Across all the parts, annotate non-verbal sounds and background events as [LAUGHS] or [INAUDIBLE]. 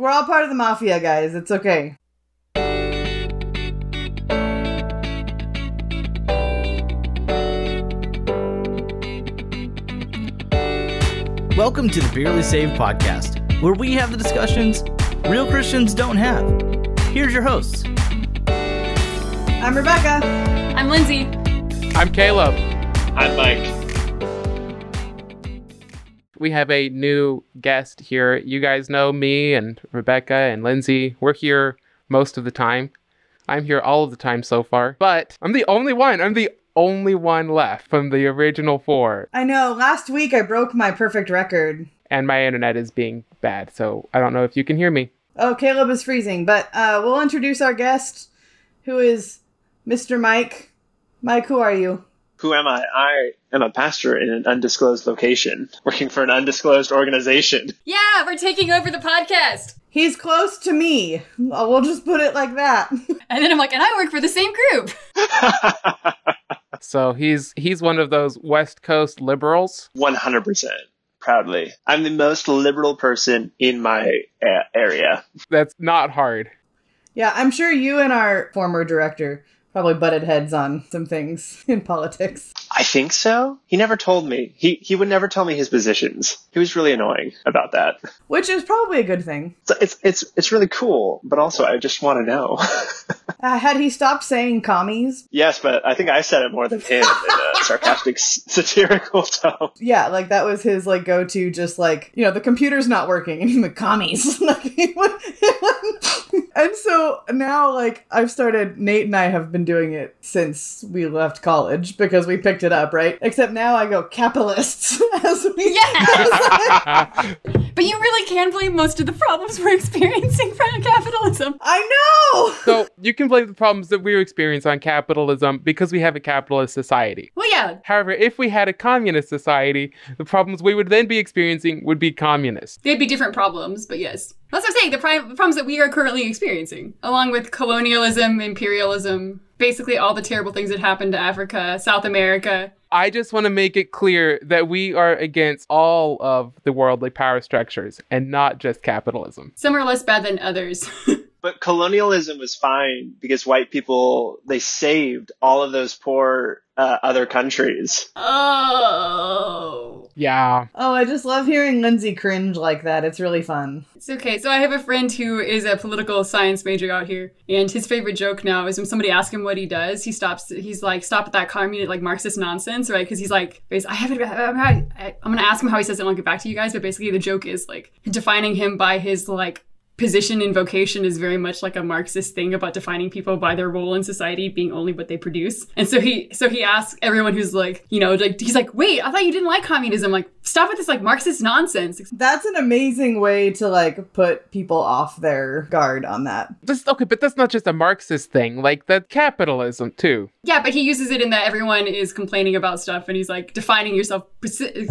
We're all part of the mafia, guys. It's okay. Welcome to the Barely Saved podcast, where we have the discussions real Christians don't have. Here's your hosts. I'm Rebecca. I'm Lindsay. I'm Caleb. I'm Mike. We have a new guest here. You guys know me and Rebecca and Lindsay. We're here most of the time. I'm here all of the time so far, but I'm the only one. I'm the only one left from the original four, I know, last week I broke my perfect record. and my internet is being bad, so I don't know if you can hear me. Oh, Caleb is freezing, but uh, we'll introduce our guest, who is Mr. Mike. Mike, who are you? Who am I? I am a pastor in an undisclosed location, working for an undisclosed organization. Yeah, we're taking over the podcast. He's close to me. Uh, We'll just put it like that. [LAUGHS] And then I'm like, and I work for the same group. [LAUGHS] So he's he's one of those West Coast liberals. 100%. Proudly. I'm the most liberal person in my uh, area. That's not hard. yeah, I'm sure you and our former director probably butted heads on some things in politics. I think so. He never told me. He he would never tell me his positions. He was really annoying about that. Which is probably a good thing. So it's it's it's really cool, but also I just want to know. [LAUGHS] Uh, had he stopped saying commies? yes, but I think I said it more than him in a [LAUGHS] sarcastic, satirical tone. Yeah, like that was his like go to, just like you know the computer's not working, [LAUGHS] and like commies. like, and so now, like I've started. Nate and I have been doing it since we left college because we picked it up, right? Except now I go capitalists [LAUGHS] as we. Yeah. [LAUGHS] [LAUGHS] but you really can blame most of the problems we're experiencing from capitalism. I know. so you can blame the problems that we're experiencing on capitalism because we have a capitalist society. Well, yeah, However, if we had a communist society, the problems we would then be experiencing would be communist. they'd be different problems, but yes. That's what I'm saying. The, the problems that we are currently experiencing, along with colonialism, imperialism, basically all the terrible things that happened to Africa, South America. I just want to make it clear that we are against all of the worldly power structures and not just capitalism. Some are less bad than others. [LAUGHS] But colonialism was fine because white people they saved all of those poor uh, other countries. oh. Yeah. Oh, I just love hearing Lindsay cringe like that. It's really fun. It's okay. So I have a friend who is a political science major out here, and his favorite joke now is when somebody asks him what he does, he stops. He's like, "Stop at that communist like Marxist nonsense," right? Because he's like, "I haven't. I'm, I'm gonna ask him how he says it. and I'll get back to you guys." But basically, the joke is like defining him by his like position in vocation is very much like a Marxist thing about defining people by their role in society being only what they produce. And so he so he asks everyone who's like, you know, like he's like, wait, I thought you didn't like communism. Like, stop with this like Marxist nonsense. That's an amazing way to like put people off their guard on that. This, okay, but that's not just a Marxist thing. Like, that capitalism, too. Yeah, but he uses it in that everyone is complaining about stuff, and he's like defining yourself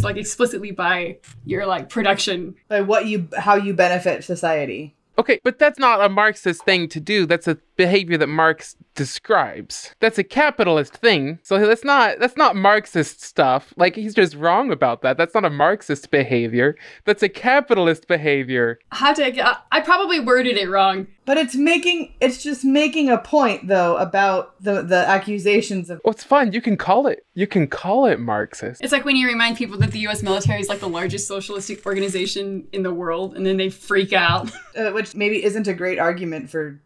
like explicitly by your like production. By what you, how you benefit society. Okay, but that's not a Marxist thing to do. That's a behavior that Marx describes. That's a capitalist thing. So that's not that's not Marxist stuff. Like he's just wrong about that. That's not a Marxist behavior. That's a capitalist behavior. How to? I- I probably worded it wrong. But it's making, it's just making a point though about the the accusations of. Well, it's fine. You can call it. You can call it Marxist. It's like when you remind people that the U.S. military is like the largest socialistic organization in the world, and then they freak out. Uh, which maybe isn't a great argument for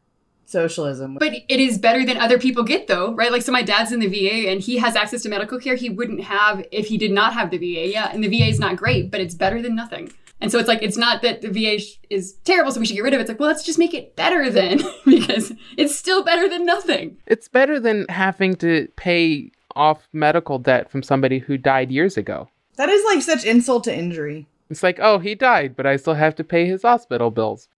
socialism. But it is better than other people get, though, right? Like, so my dad's in the VA and he has access to medical care he wouldn't have if he did not have the VA. Yeah, and the VA is not great, but it's better than nothing. And so it's like, it's not that the VA is terrible, so we should get rid of it. It's like, well, let's just make it better then, [LAUGHS] because it's still better than nothing. It's better than having to pay off medical debt from somebody who died years ago. that is like such insult to injury. It's like, oh, he died, but I still have to pay his hospital bills.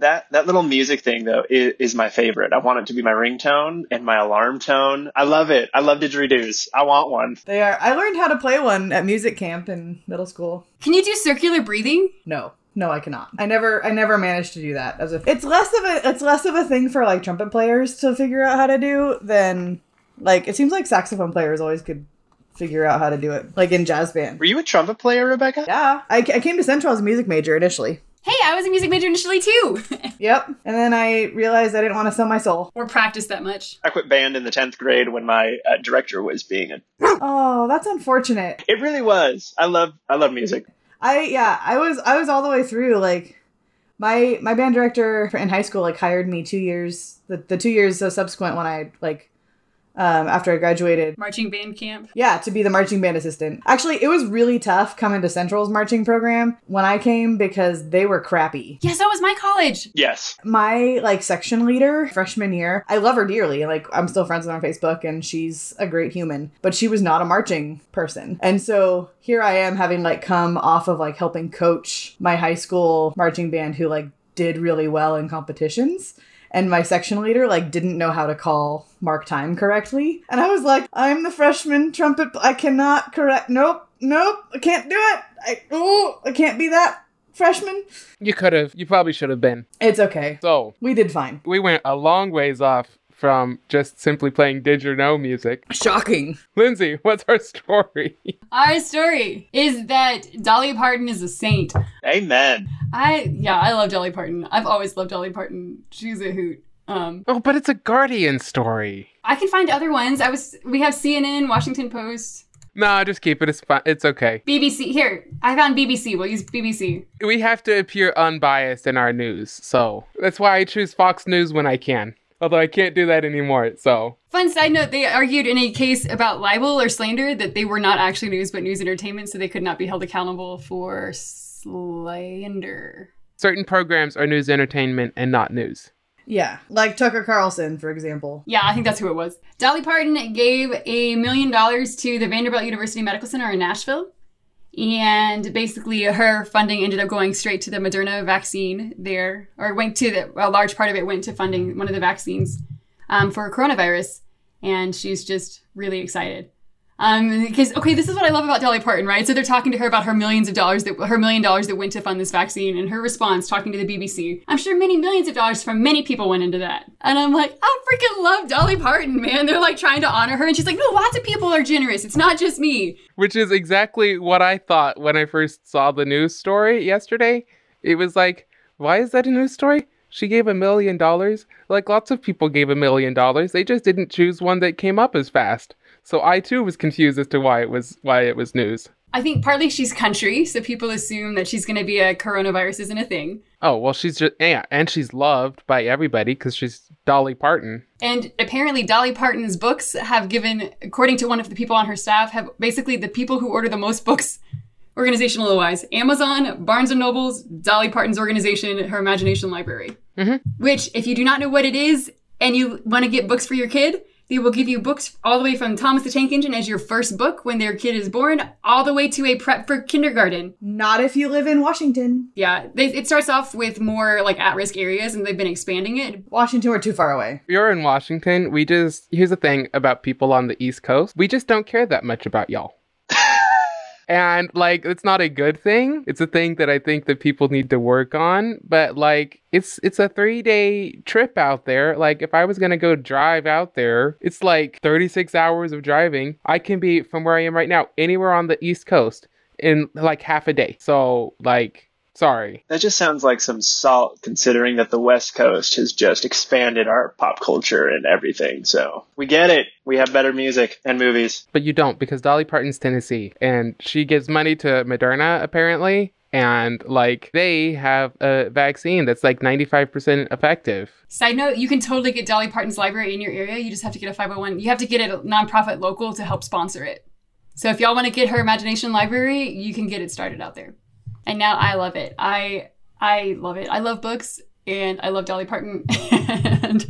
That that little music thing though is, is my favorite. I want it to be my ringtone and my alarm tone. I love it. I love didgeridoos. I want one. They are. I learned how to play one at music camp in middle school. Can you do circular breathing? No, no, I cannot. I never, I never managed to do that. As a, it's less of a, it's less of a thing for like trumpet players to figure out how to do than like it seems like saxophone players always could figure out how to do it, like in jazz band. Were you a trumpet player, Rebecca? Yeah, I, I came to Central as a music major initially. Hey, I was a music major initially too. [LAUGHS] Yep, and then I realized I didn't want to sell my soul. or practice that much. I quit band in the 10th grade when my uh, director was being a. [GASPS] Oh, that's unfortunate. It really was. I love I love music. I yeah, I was I was all the way through like my my band director in high school like hired me 2 years the, the 2 years subsequent when I like um after I graduated Marching band camp. yeah, to be the marching band assistant. Actually, it was really tough coming to Central's marching program when I came because they were crappy. Yes, that was my college. Yes. My like section leader freshman year, I love her dearly. Like I'm still friends with her on Facebook and she's a great human, but she was not a marching person. And so here I am having like come off of like helping coach my high school marching band who like did really well in competitions. And my section leader like didn't know how to call mark time correctly. And I was like, I'm the freshman trumpet. I cannot correct. Nope. Nope. I can't do it. I, oh, I can't be that freshman. You could have. You probably should have been. It's okay. So We did fine. we went a long ways off from just simply playing did you know music. Shocking. Lindsay, what's our story? Our story is that Dolly Parton is a saint. Amen. I yeah, I love Dolly Parton. I've always loved Dolly Parton. She's a hoot. Um, oh, but it's a Guardian story. I can find other ones. I was we have CNN, Washington Post, No, just keep it. It's fine. It's okay. BBC. Here, I found BBC. We'll use BBC. We have to appear unbiased in our news, so that's why I choose Fox News when I can. Although I can't do that anymore, so Fun side note: They argued in a case about libel or slander that they were not actually news but news entertainment, so they could not be held accountable for slander. certain programs are news entertainment and not news. Yeah, like Tucker Carlson, for example. Yeah, I think that's who it was. Dolly Parton gave a million dollars to the Vanderbilt University Medical Center in Nashville. And basically, her funding ended up going straight to the Moderna vaccine there, or went to the, a large part of it went to funding one of the vaccines um, for coronavirus. And she's just really excited. Um, because okay, this is what I love about Dolly Parton, right? So they're talking to her about her millions of dollars that her million dollars that went to fund this vaccine, and her response, talking to the BBC, I'm sure many millions of dollars from many people went into that. And I'm like, I freaking love Dolly Parton, man. They're like trying to honor her, and she's like, no, lots of people are generous. It's not just me. Which is exactly what I thought when I first saw the news story yesterday. It was like, why is that a news story? She gave a million dollars. Like lots of people gave a million dollars. They just didn't choose one that came up as fast. So I too was confused as to why it was why it was news. I think partly she's country, so people assume that she's going to be a coronavirus isn't a thing. Oh well, she's just yeah, and she's loved by everybody because she's Dolly Parton. And apparently, Dolly Parton's books have given, according to one of the people on her staff, have basically the people who order the most books, organizational wise, Amazon, Barnes and Nobles, Dolly Parton's organization, her Imagination Library. Mhm. Which, if you do not know what it is and you want to get books for your kid, they will give you books all the way from Thomas the Tank Engine as your first book when their kid is born, all the way to a prep for kindergarten. Not if you live in Washington. Yeah, they, it starts off with more like at-risk areas, and they've been expanding it. Washington, we're too far away. You're in Washington. We just here's the thing about people on the East Coast. We just don't care that much about y'all. And like it's not a good thing. It's a thing that I think that people need to work on, but like it's it's a 3-day trip out there. Like if I was going to go drive out there, it's like 36 hours of driving. I can be from where I am right now anywhere on the East Coast in like half a day. So like sorry. That just sounds like some salt, considering that the West Coast has just expanded our pop culture and everything. So we get it. We have better music and movies. But you don't because Dolly Parton's Tennessee and she gives money to Moderna apparently. And like they have a vaccine that's like 95% effective. Side note, you can totally get Dolly Parton's library in your area. You just have to get a 501. You have to get a nonprofit local to help sponsor it. So if y'all want to get her imagination library, you can get it started out there. And now I love it. I I love it. I love books and I love Dolly Parton [LAUGHS] and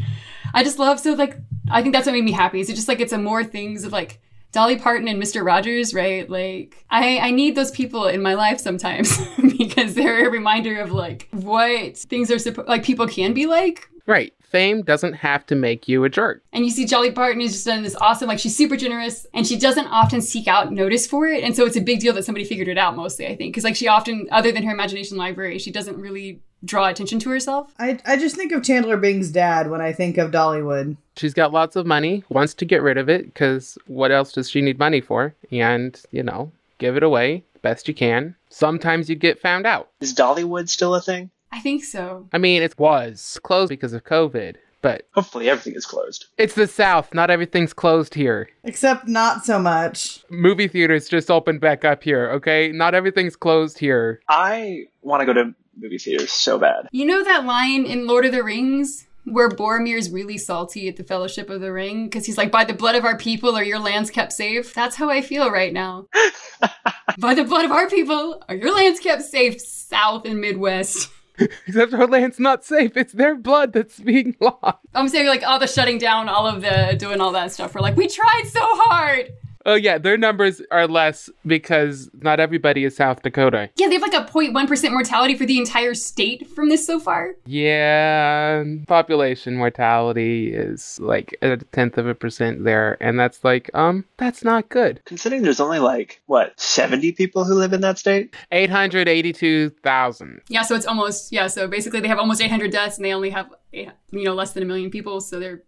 I just love so like I think that's what made me happy. Is it just like it's a more things of like Dolly Parton and Mr. Rogers, right? Like I I need those people in my life sometimes [LAUGHS] because they're a reminder of like what things are supposed like people can be like Right. Fame doesn't have to make you a jerk. and you see Dolly Parton is just done this awesome, like she's super generous and she doesn't often seek out notice for it. And so it's a big deal that somebody figured it out mostly, I think. Cause like she often, other than her imagination library, she doesn't really draw attention to herself. I, I just think of Chandler Bing's dad when I think of Dollywood. She's got lots of money, wants to get rid of it because what else does she need money for? And, you know, give it away best you can. Sometimes you get found out. Is Dollywood still a thing? I think so. I mean, it was closed because of COVID, but Hopefully everything is closed. it's the South. Not everything's closed here. Except not so much. Movie theaters just opened back up here, okay? Not everything's closed here. I want to go to movie theaters so bad. You know that line in Lord of the Rings where Boromir's really salty at the Fellowship of the Ring because he's like, "By the blood of our people, are your lands kept safe?" That's how I feel right now. [LAUGHS] By the blood of our people, are your lands kept safe, South and Midwest? [LAUGHS] Except our land's not safe. It's their blood that's being lost. I'm saying like all the shutting down, all of the doing all that stuff. We're like, we tried so hard. Oh yeah, their numbers are less because not everybody is South Dakota. Yeah, they have like a 0.1% mortality for the entire state from this so far. Yeah, population mortality is like a tenth of a percent there, and that's like, um, that's not good. Considering there's only like, what, 70 people who live in that state? Eight hundred eighty-two thousand. Yeah, so it's almost yeah. So basically, they have almost 800 deaths, and they only have you know less than a million people. So they're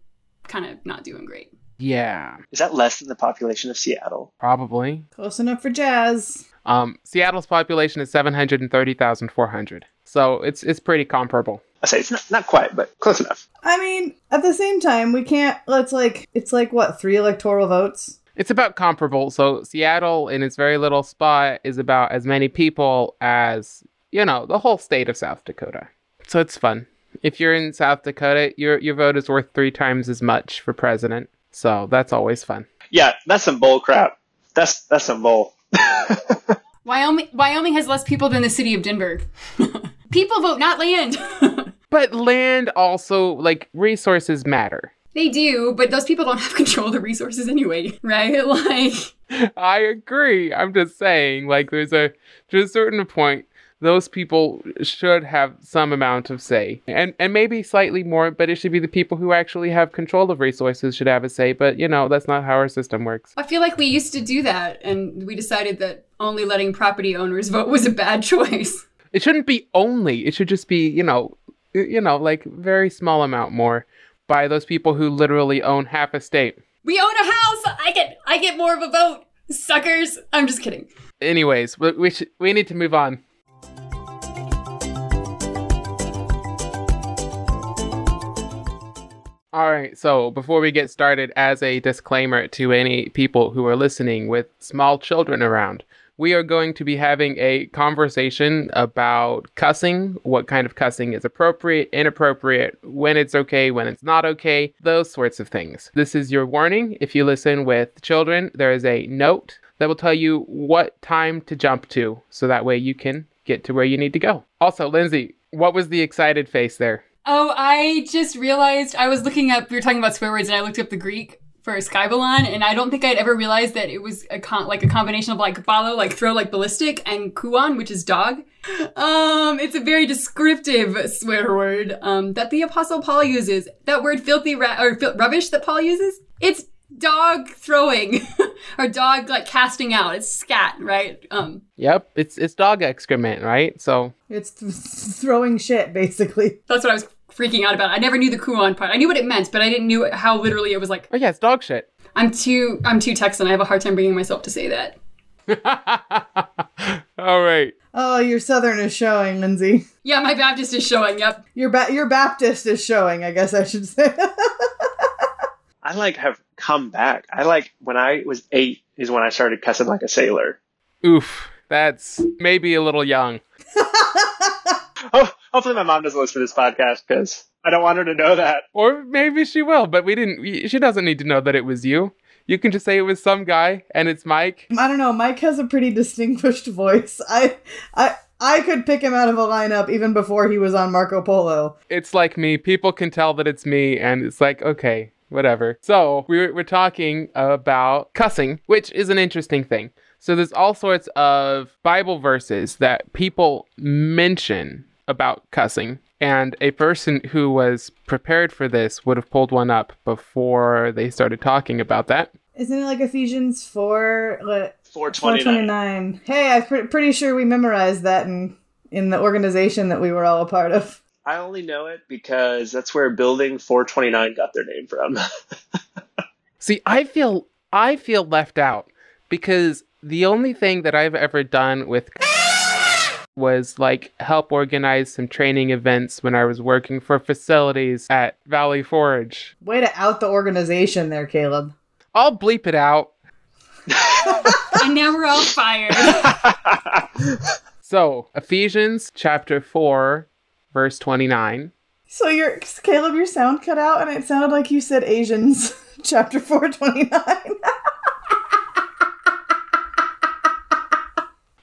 kind of not doing great. Yeah, Is that less than the population of Seattle? probably. Close enough for jazz. Um, Seattle's population is seven hundred and thirty thousand four hundred, so it's it's pretty comparable. I say it's not, not quite, but close enough. I mean, at the same time, we can't. Let's like, it's like what three electoral votes? It's about comparable. So Seattle, in its very little spot, is about as many people as you know the whole state of South Dakota. So it's fun. If you're in South Dakota, your your vote is worth three times as much for president. So that's always fun. Yeah, that's some bull crap. That's that's some bull. [LAUGHS] Wyoming Wyoming has less people than the city of Denver. [LAUGHS] people vote, not land. [LAUGHS] But land also like resources matter. they do, but those people don't have control of the resources anyway, right? Like, I agree. I'm just saying, like, there's a to a certain point, those people should have some amount of say, and and maybe slightly more, but it should be the people who actually have control of resources should have a say. But you know, that's not how our system works. I feel like we used to do that, and we decided that only letting property owners vote was a bad [LAUGHS] choice. It shouldn't be only. It should just be, you know, you know, like very small amount more by those people who literally own half a state. We own a house. I get, I get more of a vote, suckers. I'm just kidding. Anyways, we we, should, we need to move on. All right, so before we get started, as a disclaimer to any people who are listening with small children around, we are going to be having a conversation about cussing, what kind of cussing is appropriate, inappropriate, when it's okay, when it's not okay, those sorts of things. This is your warning. If you listen with children, there is a note that will tell you what time to jump to, so that way you can get to where you need to go. Also, Lindsay, what was the excited face there? Oh, I just realized I was looking up. We were talking about swear words, and I looked up the Greek for Skybalon, and I don't think I'd ever realized that it was a con- like a combination of like balo, like throw, like ballistic, and kuan, which is dog. Um, it's a very descriptive swear word um, that the Apostle Paul uses. That word filthy ra- or fil- rubbish that Paul uses. It's dog throwing [LAUGHS] or dog like casting out. It's scat, right? Um, Yep, it's it's dog excrement, right? So It's th- throwing shit, basically. that's what I was freaking out about. I never knew the kuan part. I knew what it meant, but I didn't know how literally it was like oh yeah, it's dog shit. I'm too I'm too Texan. I have a hard time bringing myself to say that. [LAUGHS] All right. Oh, your southern is showing, Lindsay. Yeah, my Baptist is showing. Yep. Your ba- your Baptist is showing. I guess I should say. [LAUGHS] I like have come back. I like when I was eight is when I started cussing like a sailor. Oof, that's maybe a little young. [LAUGHS] Oh, hopefully my mom doesn't listen to this podcast because I don't want her to know that. Or maybe she will, but we didn't. She doesn't need to know that it was you. You can just say it was some guy and it's Mike. I don't know. Mike has a pretty distinguished [LAUGHS] voice. I I I could pick him out of a lineup even before he was on Marco Polo. It's like me. People can tell that it's me, and it's like, okay, whatever. So we're, we're talking about cussing, which is an interesting thing. So there's all sorts of Bible verses that people mention about cussing. And a person who was prepared for this would have pulled one up before they started talking about that. Isn't it like Ephesians 4, like, 429. 429? Hey, I'm pre- pretty sure we memorized that in in the organization that we were all a part of? I only know it because that's where Building 429 got their name from. [LAUGHS] See, I feel I feel left out because the only thing that I've ever done with [LAUGHS] was like help organize some training events when I was working for facilities at Valley Forge. Way to out the organization there, Caleb. I'll bleep it out. [LAUGHS] and now we're all fired. So, Ephesians chapter 4, verse 29. So your Caleb, your sound cut out, and it sounded like you said Asians, [LAUGHS] chapter four twenty nine. [LAUGHS]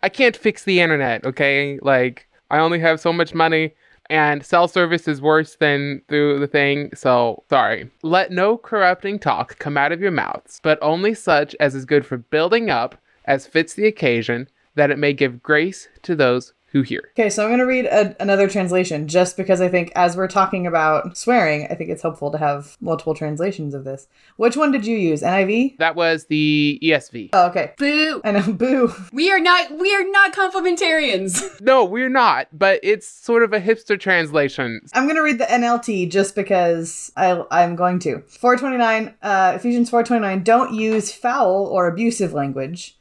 I can't fix the internet, okay? Like, I only have so much money, and cell service is worse than through the thing, so sorry. Let no corrupting talk come out of your mouths, but only such as is good for building up, as fits the occasion, that it may give grace to those who here? Okay, so I'm going to read a, another translation just because I think as we're talking about swearing, I think it's helpful to have multiple translations of this. Which one did you use? NIV? That was the ESV. Oh, okay. Boo. I know, boo. We are not we are not complementarians. [LAUGHS] No, we're not, but it's sort of a hipster translation. I'm going to read the NLT just because I, I'm going to. 429, uh, Ephesians 429, don't use foul or abusive language.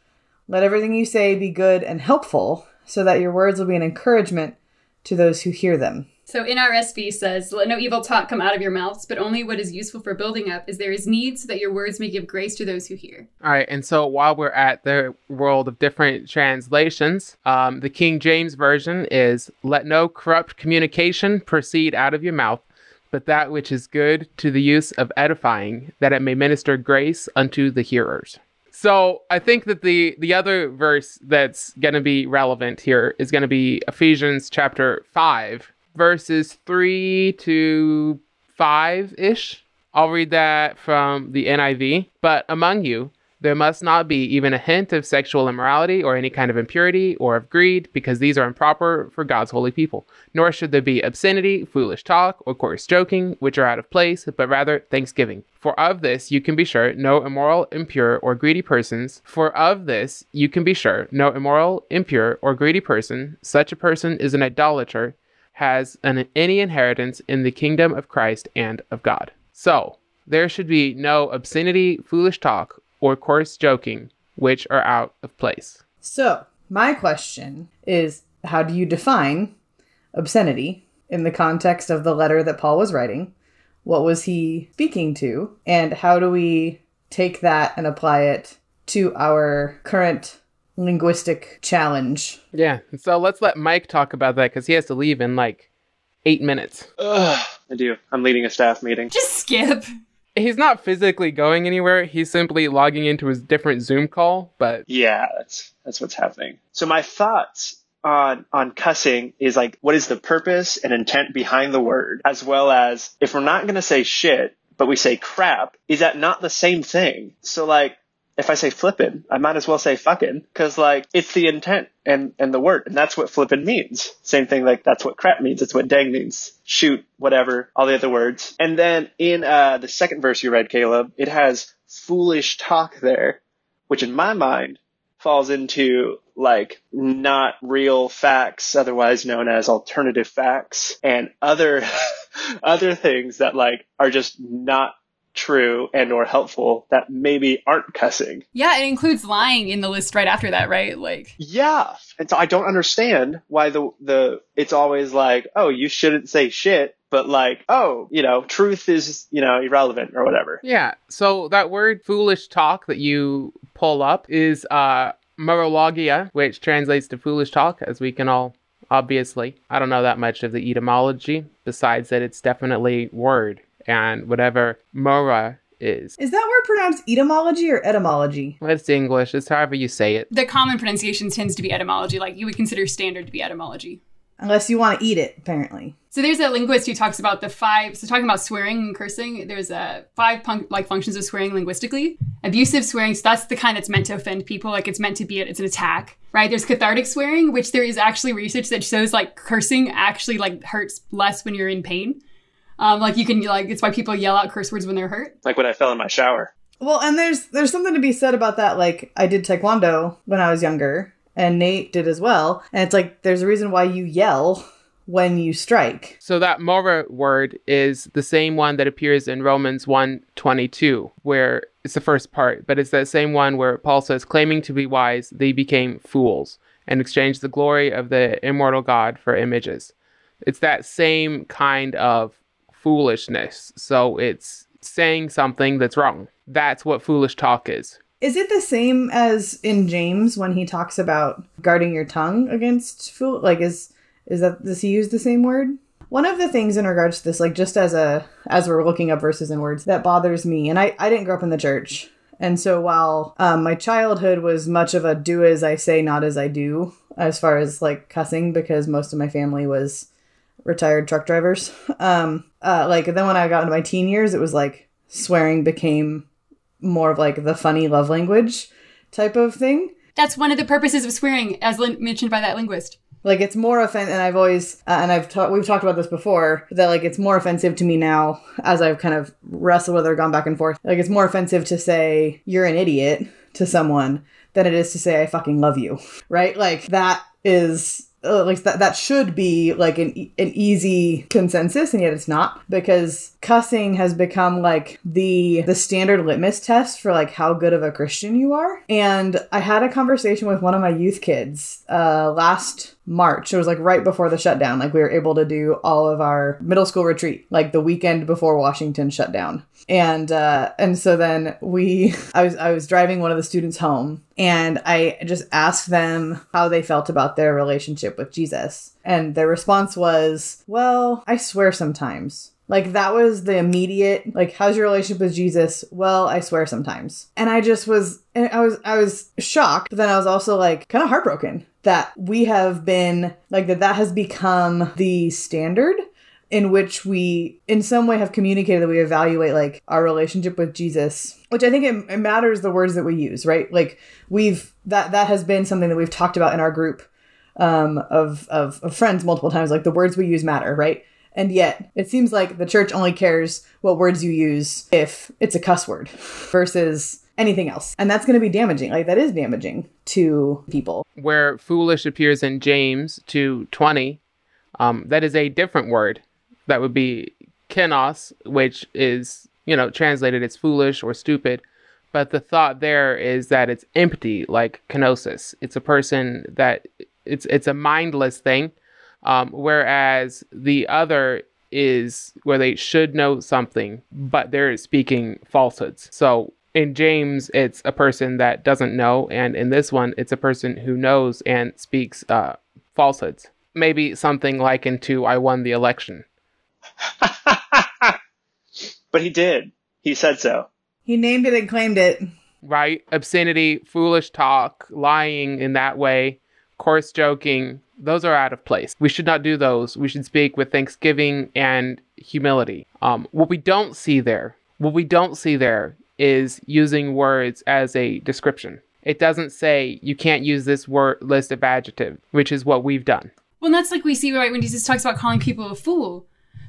Let everything you say be good and helpful so that your words will be an encouragement to those who hear them. So NRSV says, Let no evil talk come out of your mouths, but only what is useful for building up, as there is need, so that your words may give grace to those who hear. All right, and so while we're at the world of different translations, um, the King James Version is Let no corrupt communication proceed out of your mouth, but that which is good to the use of edifying, that it may minister grace unto the hearers. So I think that the the other verse that's going to be relevant here is going to be Ephesians chapter 5 verses 3 to 5ish. I'll read that from the NIV. But among you there must not be even a hint of sexual immorality or any kind of impurity or of greed, because these are improper for God's holy people. Nor should there be obscenity, foolish talk, or coarse joking, which are out of place, but rather thanksgiving. For of this you can be sure no immoral, impure, or greedy persons. For of this you can be sure no immoral, impure, or greedy person, such a person is an idolater, has an, any inheritance in the kingdom of Christ and of God. So, there should be no obscenity, foolish talk, or coarse joking, which are out of place. So, my question is how do you define obscenity in the context of the letter that Paul was writing? What was he speaking to? And how do we take that and apply it to our current linguistic challenge? Yeah, so let's let Mike talk about that because he has to leave in like eight minutes. Ugh, I do. I'm leading a staff meeting. Just skip. He's not physically going anywhere. He's simply logging into his different Zoom call, but Yeah, that's that's what's happening. So my thoughts on on cussing is like what is the purpose and intent behind the word, as well as if we're not gonna say shit, but we say crap, is that not the same thing? So like if I say flippin', I might as well say fucking, cause like it's the intent and, and the word, and that's what flippin' means. Same thing like that's what crap means, it's what dang means. Shoot, whatever, all the other words. And then in uh, the second verse you read, Caleb, it has foolish talk there, which in my mind falls into like not real facts, otherwise known as alternative facts, and other [LAUGHS] other things that like are just not true and or helpful that maybe aren't cussing. Yeah, it includes lying in the list right after that, right? Like Yeah. And so I don't understand why the the it's always like, oh, you shouldn't say shit, but like, oh, you know, truth is, you know, irrelevant or whatever. yeah. So that word foolish talk that you pull up is uh morologia, which translates to foolish talk, as we can all obviously. I don't know that much of the etymology, besides that it's definitely word and whatever mora is. Is that word pronounced etymology or etymology? It's English, it's however you say it. the common pronunciation tends to be etymology, like you would consider standard to be etymology. Unless you want to eat it, apparently. So there's a linguist who talks about the five. So talking about swearing and cursing, there's a five punk, like functions of swearing linguistically. Abusive swearing, so that's the kind that's meant to offend people. Like it's meant to be, it's an attack, right? There's cathartic swearing, which there is actually research that shows like cursing actually like hurts less when you're in pain. Um, like you can like it's why people yell out curse words when they're hurt. Like when I fell in my shower. Well, and there's there's something to be said about that. Like I did taekwondo when I was younger, and Nate did as well. And it's like there's a reason why you yell when you strike. So that mora word is the same one that appears in Romans 1:22, where it's the first part, but it's that same one where Paul says, claiming to be wise, they became fools and exchanged the glory of the immortal God for images. It's that same kind of foolishness. So it's saying something that's wrong. That's what foolish talk is. Is it the same as in James when he talks about guarding your tongue against fool? Like, is is that does he use the same word? One of the things in regards to this, like just as a as we're looking up verses and words, that bothers me, and I I didn't grow up in the church, and so while um, my childhood was much of a do as I say, not as I do, as far as like cussing, because most of my family was retired truck drivers. [LAUGHS] Um, uh, like then when I got into my teen years, it was like swearing became more of like the funny love language type of thing. That's one of the purposes of swearing, as lin- mentioned by that linguist. Like it's more offensive, and I've always uh, and I've ta- we've talked about this before that like it's more offensive to me now as I've kind of wrestled with it or gone back and forth. Like it's more offensive to say you're an idiot to someone than it is to say I fucking love you, right? Like that is uh, like that that should be like an an easy consensus and yet it's not because cussing has become like the the standard litmus test for like how good of a christian you are. And i had a conversation with one of my youth kids uh last march. It was like right before the shutdown. Like we were able to do all of our middle school retreat like the weekend before washington shut down and uh and so then we i was i was driving one of the students home and i just asked them how they felt about their relationship with jesus. And their response was well i swear sometimes. Like that was the immediate like how's your relationship with jesus? Well i swear sometimes. And i just was and i was i was shocked but then i was also like kind of heartbroken that we have been like that that has become the standard in which we in some way have communicated that we evaluate like our relationship with jesus which i think it, it matters the words that we use right? Like we've that that has been something that we've talked about in our group um, of, of of friends multiple times. Like the words we use matter right? And yet it seems like the church only cares what words you use if it's a cuss word [LAUGHS] versus anything else. And that's going to be damaging. Like that is damaging to people. Where foolish appears in James 2:20, um, that is a different word. That would be kenos, which is, you know, translated as foolish or stupid. But the thought there is that it's empty, like kenosis. It's a person that it's it's a mindless thing. Um, whereas the other is where they should know something, but they're speaking falsehoods. So in James, it's a person that doesn't know, and in this one, it's a person who knows and speaks uh, falsehoods. Maybe something likened to "I won the election." [LAUGHS] but he did. He said so. he named it and claimed it right? Obscenity, foolish talk, lying in that way, coarse joking, those are out of place. We should not do those. We should speak with thanksgiving and humility. Um, what we don't see there, what we don't see there is using words as a description. It doesn't say you can't use this word list of adjectives, which is what we've done. Well, that's like we see right when Jesus talks about calling people a fool,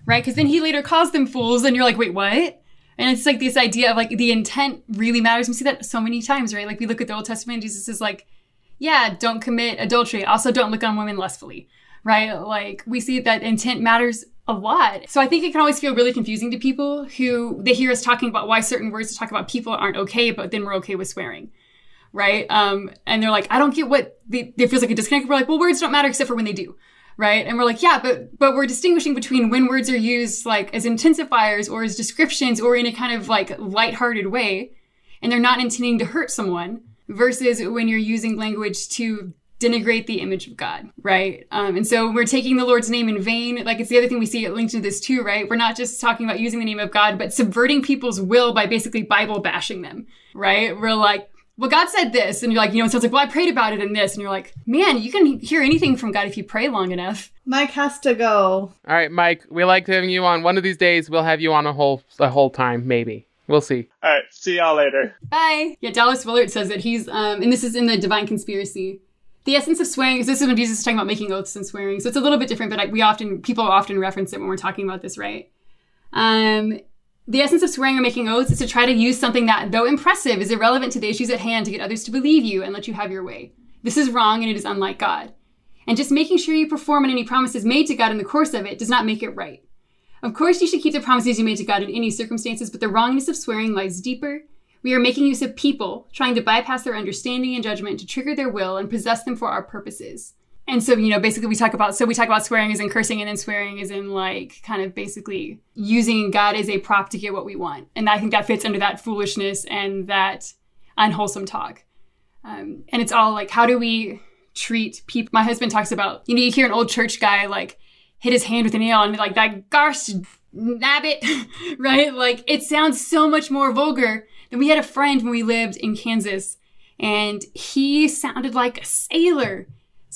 right? Because then he later calls them fools, and you're like, wait, what? And it's like this idea of like the intent really matters. We see that so many times, right? Like we look at the Old Testament, Jesus is like, yeah, don't commit adultery. Also, don't look on women lustfully, right? Like we see that intent matters a lot. So I think it can always feel really confusing to people who they hear us talking about why certain words to talk about people aren't okay, but then we're okay with swearing. Right. Um, and they're like, I don't get what they, there feels like a disconnect. We're like, well, words don't matter except for when they do. Right. And we're like, yeah, but, but we're distinguishing between when words are used like as intensifiers or as descriptions or in a kind of like lighthearted way. And they're not intending to hurt someone versus when you're using language to denigrate the image of God, right? Um, and so we're taking the Lord's name in vain. Like it's the other thing we see linked to this too, right? We're not just talking about using the name of God, but subverting people's will by basically Bible bashing them, right? We're like, well, God said this, and you're like, you know, it sounds like, well, I prayed about it in this, and you're like, man, you can hear anything from God if you pray long enough. mike has to go All right, Mike, we like having you on. One of these days, we'll have you on a whole a whole time, maybe. We'll see. All right. See y'all later. Bye. Yeah, Dallas Willard says that he's, um, and this is in the Divine Conspiracy. The essence of swearing, this is when Jesus is talking about making oaths and swearing, so it's a little bit different, but I, we often, people often reference it when we're talking about this, right? Um, the essence of swearing or making oaths is to try to use something that, though impressive, is irrelevant to the issues at hand to get others to believe you and let you have your way. This is wrong and it is unlike God. And just making sure you perform on any promises made to God in the course of it does not make it right. Of course, you should keep the promises you made to God in any circumstances, but the wrongness of swearing lies deeper. We are making use of people, trying to bypass their understanding and judgment to trigger their will and possess them for our purposes. And so, you know, basically we talk about, so we talk about swearing as in cursing and then swearing is in like kind of basically using God as a prop to get what we want. And I think that fits under that foolishness and that unwholesome talk. Um, and it's all like, how do we treat people? My husband talks about, you know, you hear an old church guy like hit his hand with a nail and like, that gosh, nabbit, [LAUGHS] right? Like it sounds so much more vulgar than we had a friend when we lived in Kansas and he sounded like a sailor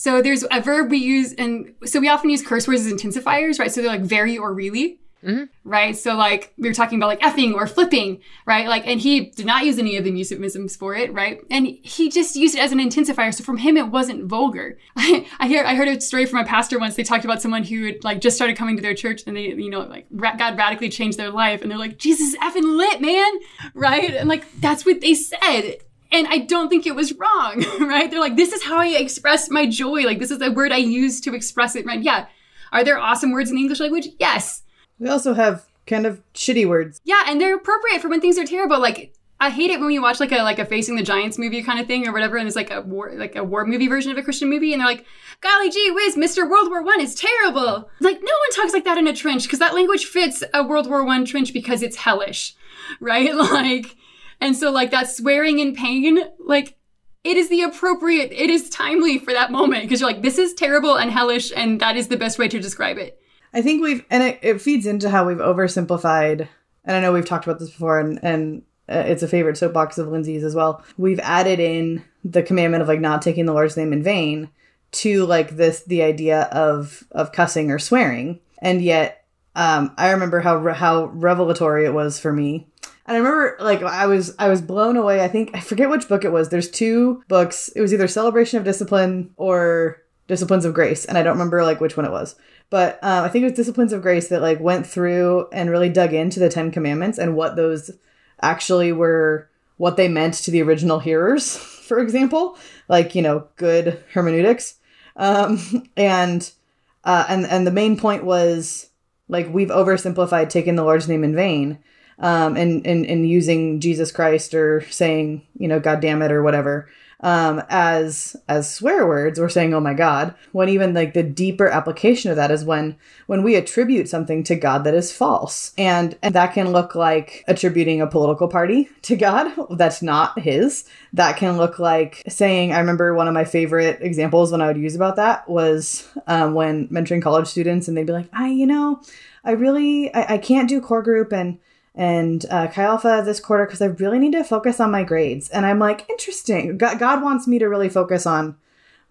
so there's a verb we use, and so we often use curse words as intensifiers, right? So they're like very or really, Mm-hmm. right? So like we were talking about like effing or flipping, right? Like, and he did not use any of the euphemisms for it, right? And he just used it as an intensifier. So from him, it wasn't vulgar. [LAUGHS] I, I hear, I heard a story from a pastor once. They talked about someone who had like just started coming to their church, and they, you know, like ra- God radically changed their life, and they're like, Jesus is effing lit, man, right? And like that's what they said. And I don't think it was wrong, [LAUGHS] right? They're like, this is how I express my joy. Like, this is the word I use to express it, right? Yeah. Are there awesome words in the English language? Yes. We also have kind of shitty words. Yeah, and they're appropriate for when things are terrible. Like, I hate it when we watch like a like a facing the giants movie kind of thing or whatever, and it's like a war like a war movie version of a Christian movie, and they're like, "Golly gee whiz, Mister World War One is terrible." Like, no one talks like that in a trench because that language fits a World War One trench because it's hellish, [LAUGHS] right? Like, and so like that swearing in pain, like it is the appropriate, it is timely for that moment because you're like, this is terrible and hellish, and that is the best way to describe it. I think we've, and it, it feeds into how we've oversimplified, and I know we've talked about this before, and, and uh, it's a favorite soapbox of Lindsay's as well. We've added in the commandment of like not taking the Lord's name in vain to like this, the idea of, of cussing or swearing. And yet, um, I remember how, how revelatory it was for me and I remember like I was I was blown away. I think I forget which book it was. There's two books. It was either Celebration of Discipline or Disciplines of Grace, and I don't remember like which one it was. But uh, I think it was Disciplines of Grace that like went through and really dug into the Ten Commandments and what those actually were, what they meant to the original hearers. [LAUGHS] For example, like you know, good hermeneutics, um, [LAUGHS] and uh, and and the main point was like we've oversimplified taking the Lord's name in vain um, and, and, and using Jesus Christ or saying, you know, God damn it or whatever, um, as, as swear words or saying, oh my God, when even like the deeper application of that is when, when we attribute something to God that is false. And, and that can look like attributing a political party to God [LAUGHS] that's not his. That can look like saying, I remember one of my favorite examples when I would use about that was, um, when mentoring college students and they'd be like, I, you know, I really, I, I can't do core group and, and uh, Chi Alpha this quarter because I really need to focus on my grades. And I'm like, interesting. God, God wants me to really focus on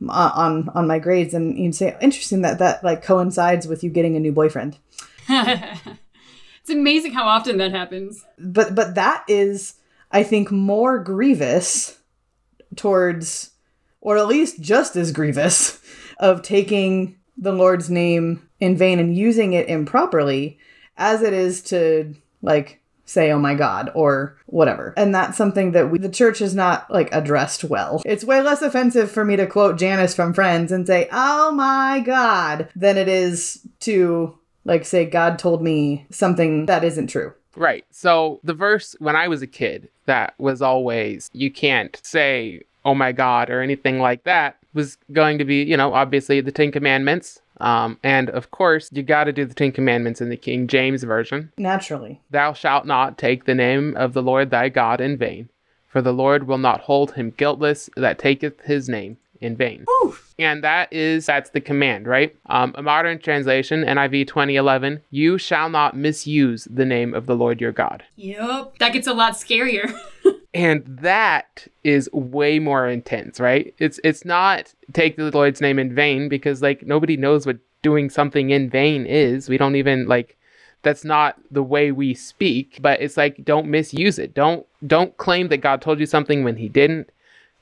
uh, on on my grades, and you'd say, interesting that that like coincides with you getting a new boyfriend. [LAUGHS] it's amazing how often that happens. But but that is, I think, more grievous towards, or at least just as grievous, of taking the Lord's name in vain and using it improperly, as it is to like say oh my god or whatever and that's something that we, the church has not like addressed well it's way less offensive for me to quote janice from friends and say oh my god than it is to like say god told me something that isn't true Right. So the verse when I was a kid that was always you can't say oh my god or anything like that was going to be, you know, obviously the 10 commandments. Um, and of course, you got to do the Ten Commandments in the King James Version. naturally Thou shalt not take the name of the Lord thy God in vain, for the Lord will not hold him guiltless that taketh his name in vain. And that is that's the command, right? Um, a modern translation, NIV 2011, you shall not misuse the name of the Lord your God. Yep. That gets a lot scarier. [LAUGHS] And that is way more intense, right? It's it's not take the Lord's name in vain because like nobody knows what doing something in vain is. We don't even like that's not the way we speak, but it's like don't misuse it. Don't don't claim that God told you something when he didn't.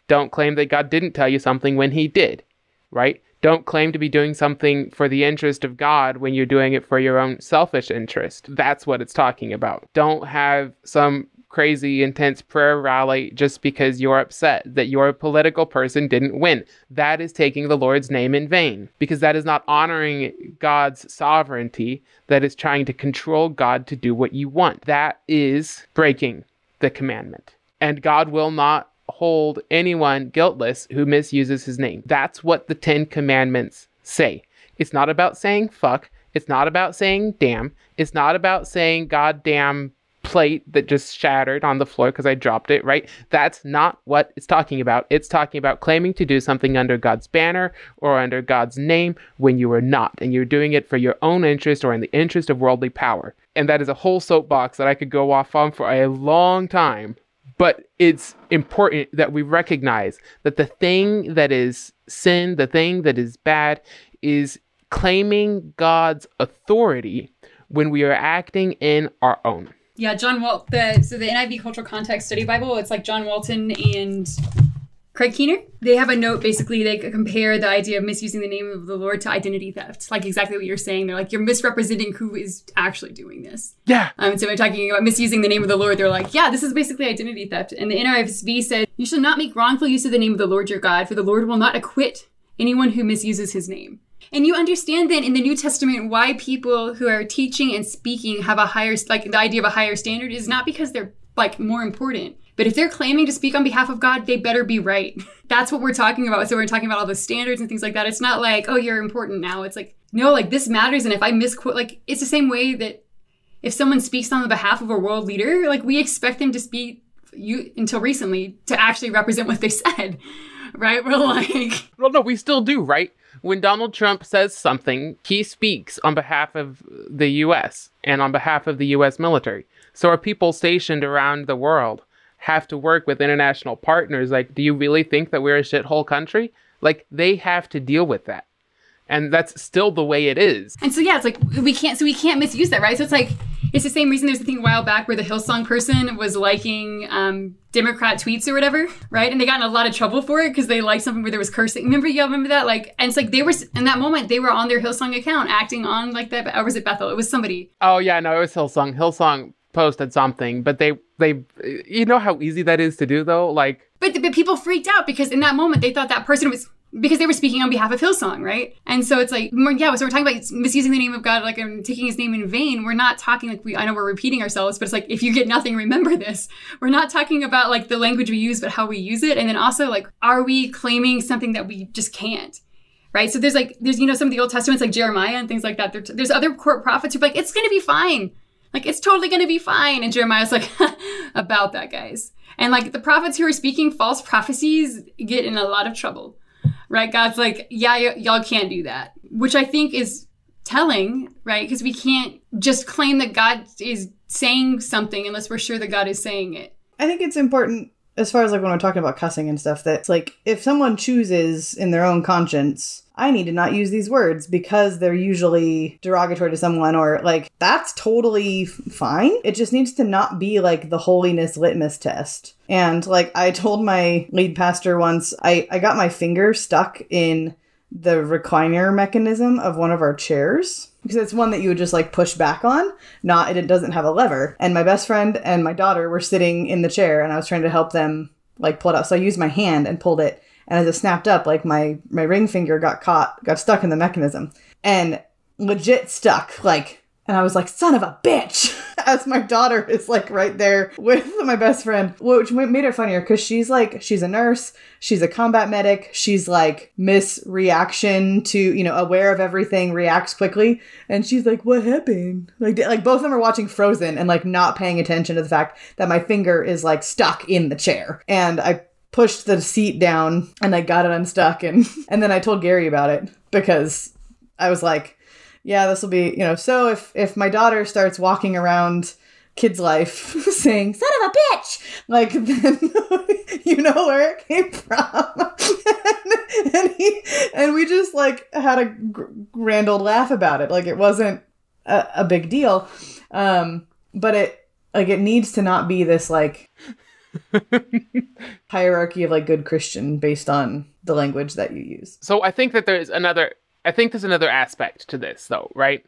Don't claim that God didn't tell you something when he did, right? Don't claim to be doing something for the interest of God when you're doing it for your own selfish interest. That's what it's talking about. Don't have some crazy intense prayer rally just because you're upset that your political person didn't win. That is taking the Lord's name in vain because that is not honoring God's sovereignty. That is trying to control God to do what you want. That is breaking the commandment. And God will not hold anyone guiltless who misuses his name. That's what the Ten Commandments say. It's not about saying fuck. It's not about saying damn. It's not about saying goddamn plate that just shattered on the floor because I dropped it, right? That's not what it's talking about. It's talking about claiming to do something under God's banner or under God's name when you are not, and you're doing it for your own interest or in the interest of worldly power. And that is a whole soapbox that I could go off on for a long time. But it's important that we recognize that the thing that is sin, the thing that is bad, is claiming God's authority when we are acting in our own. Yeah, John Walt. The so the NIV Cultural Context Study Bible. It's like John Walton and Craig Keener. They have a note. Basically, they compare the idea of misusing the name of the Lord to identity theft. Like exactly what you're saying. They're like you're misrepresenting who is actually doing this. Yeah. Um, so they're talking about misusing the name of the Lord. They're like, yeah, this is basically identity theft. And the NRSV said, you shall not make wrongful use of the name of the Lord your God, for the Lord will not acquit anyone who misuses his name. And you understand then in the New Testament why people who are teaching and speaking have a higher, like the idea of a higher standard is not because they're like more important. But if they're claiming to speak on behalf of God, they better be right. [LAUGHS] That's what we're talking about. So we're talking about all the standards and things like that. It's not like, oh, you're important now. It's like, no, like this matters. And if I misquote, like it's the same way that if someone speaks on the behalf of a world leader, like we expect them to speak you until recently to actually represent what they [LAUGHS] said. Right? We're like, well, no, we still do, right? When Donald Trump says something, he speaks on behalf of the US and on behalf of the US military. So our people stationed around the world have to work with international partners. Like, do you really think that we're a shithole country? Like, they have to deal with that. And that's still the way it is. And so yeah, it's like we can't so we can't misuse that, right? So it's like it's the same reason there's a thing a while back where the Hillsong person was liking um, Democrat tweets or whatever, right? And they got in a lot of trouble for it because they liked something where there was cursing. Remember, y'all remember that? Like, and it's like they were in that moment they were on their Hillsong account acting on like that, or was it Bethel? It was somebody. Oh yeah, no, it was Hillsong. Hillsong posted something, but they they you know how easy that is to do though, like. But, but people freaked out because in that moment they thought that person was because they were speaking on behalf of Hillsong, right? And so it's like, yeah, so we're talking about misusing the name of God, like and taking his name in vain. We're not talking like we, I know we're repeating ourselves, but it's like, if you get nothing, remember this. We're not talking about like the language we use, but how we use it. And then also like, are we claiming something that we just can't? Right. So there's like, there's, you know, some of the Old Testaments like Jeremiah and things like that. There's other court prophets who are like, it's going to be fine. Like, it's totally going to be fine. And Jeremiah's like, [LAUGHS] about that, guys. And like the prophets who are speaking false prophecies get in a lot of trouble right? God's like, yeah, y- y'all can't do that, which I think is telling, right? Because we can't just claim that God is saying something unless we're sure that God is saying it. I think it's important as far as like when we're talking about cussing and stuff that it's like if someone chooses in their own conscience I need to not use these words because they're usually derogatory to someone or like that's totally fine. It just needs to not be like the holiness litmus test. And like I told my lead pastor once, I, I got my finger stuck in the recliner mechanism of one of our chairs because it's one that you would just like push back on not it doesn't have a lever and my best friend and my daughter were sitting in the chair and i was trying to help them like pull it out so i used my hand and pulled it and as it snapped up, like my my ring finger got caught, got stuck in the mechanism, and legit stuck. Like, and I was like, "Son of a bitch!" [LAUGHS] As my daughter is like right there with my best friend, which made it funnier because she's like, she's a nurse, she's a combat medic, she's like misreaction to you know aware of everything, reacts quickly, and she's like, "What happened?" Like, like both of them are watching Frozen and like not paying attention to the fact that my finger is like stuck in the chair, and I pushed the seat down and I got it unstuck and [LAUGHS] and then I told Gary about it because I was like, yeah, this will be, you know, so if if my daughter starts walking around kids life [LAUGHS] saying son of a bitch like [LAUGHS] then you know where it came from. And, and, he and we just like had a grand old laugh about it. Like it wasn't a, a big deal. Um but it like it needs to not be this like [LAUGHS] hierarchy of like good Christian based on the language that you use. So I think that there's another I think there's another aspect to this though, right?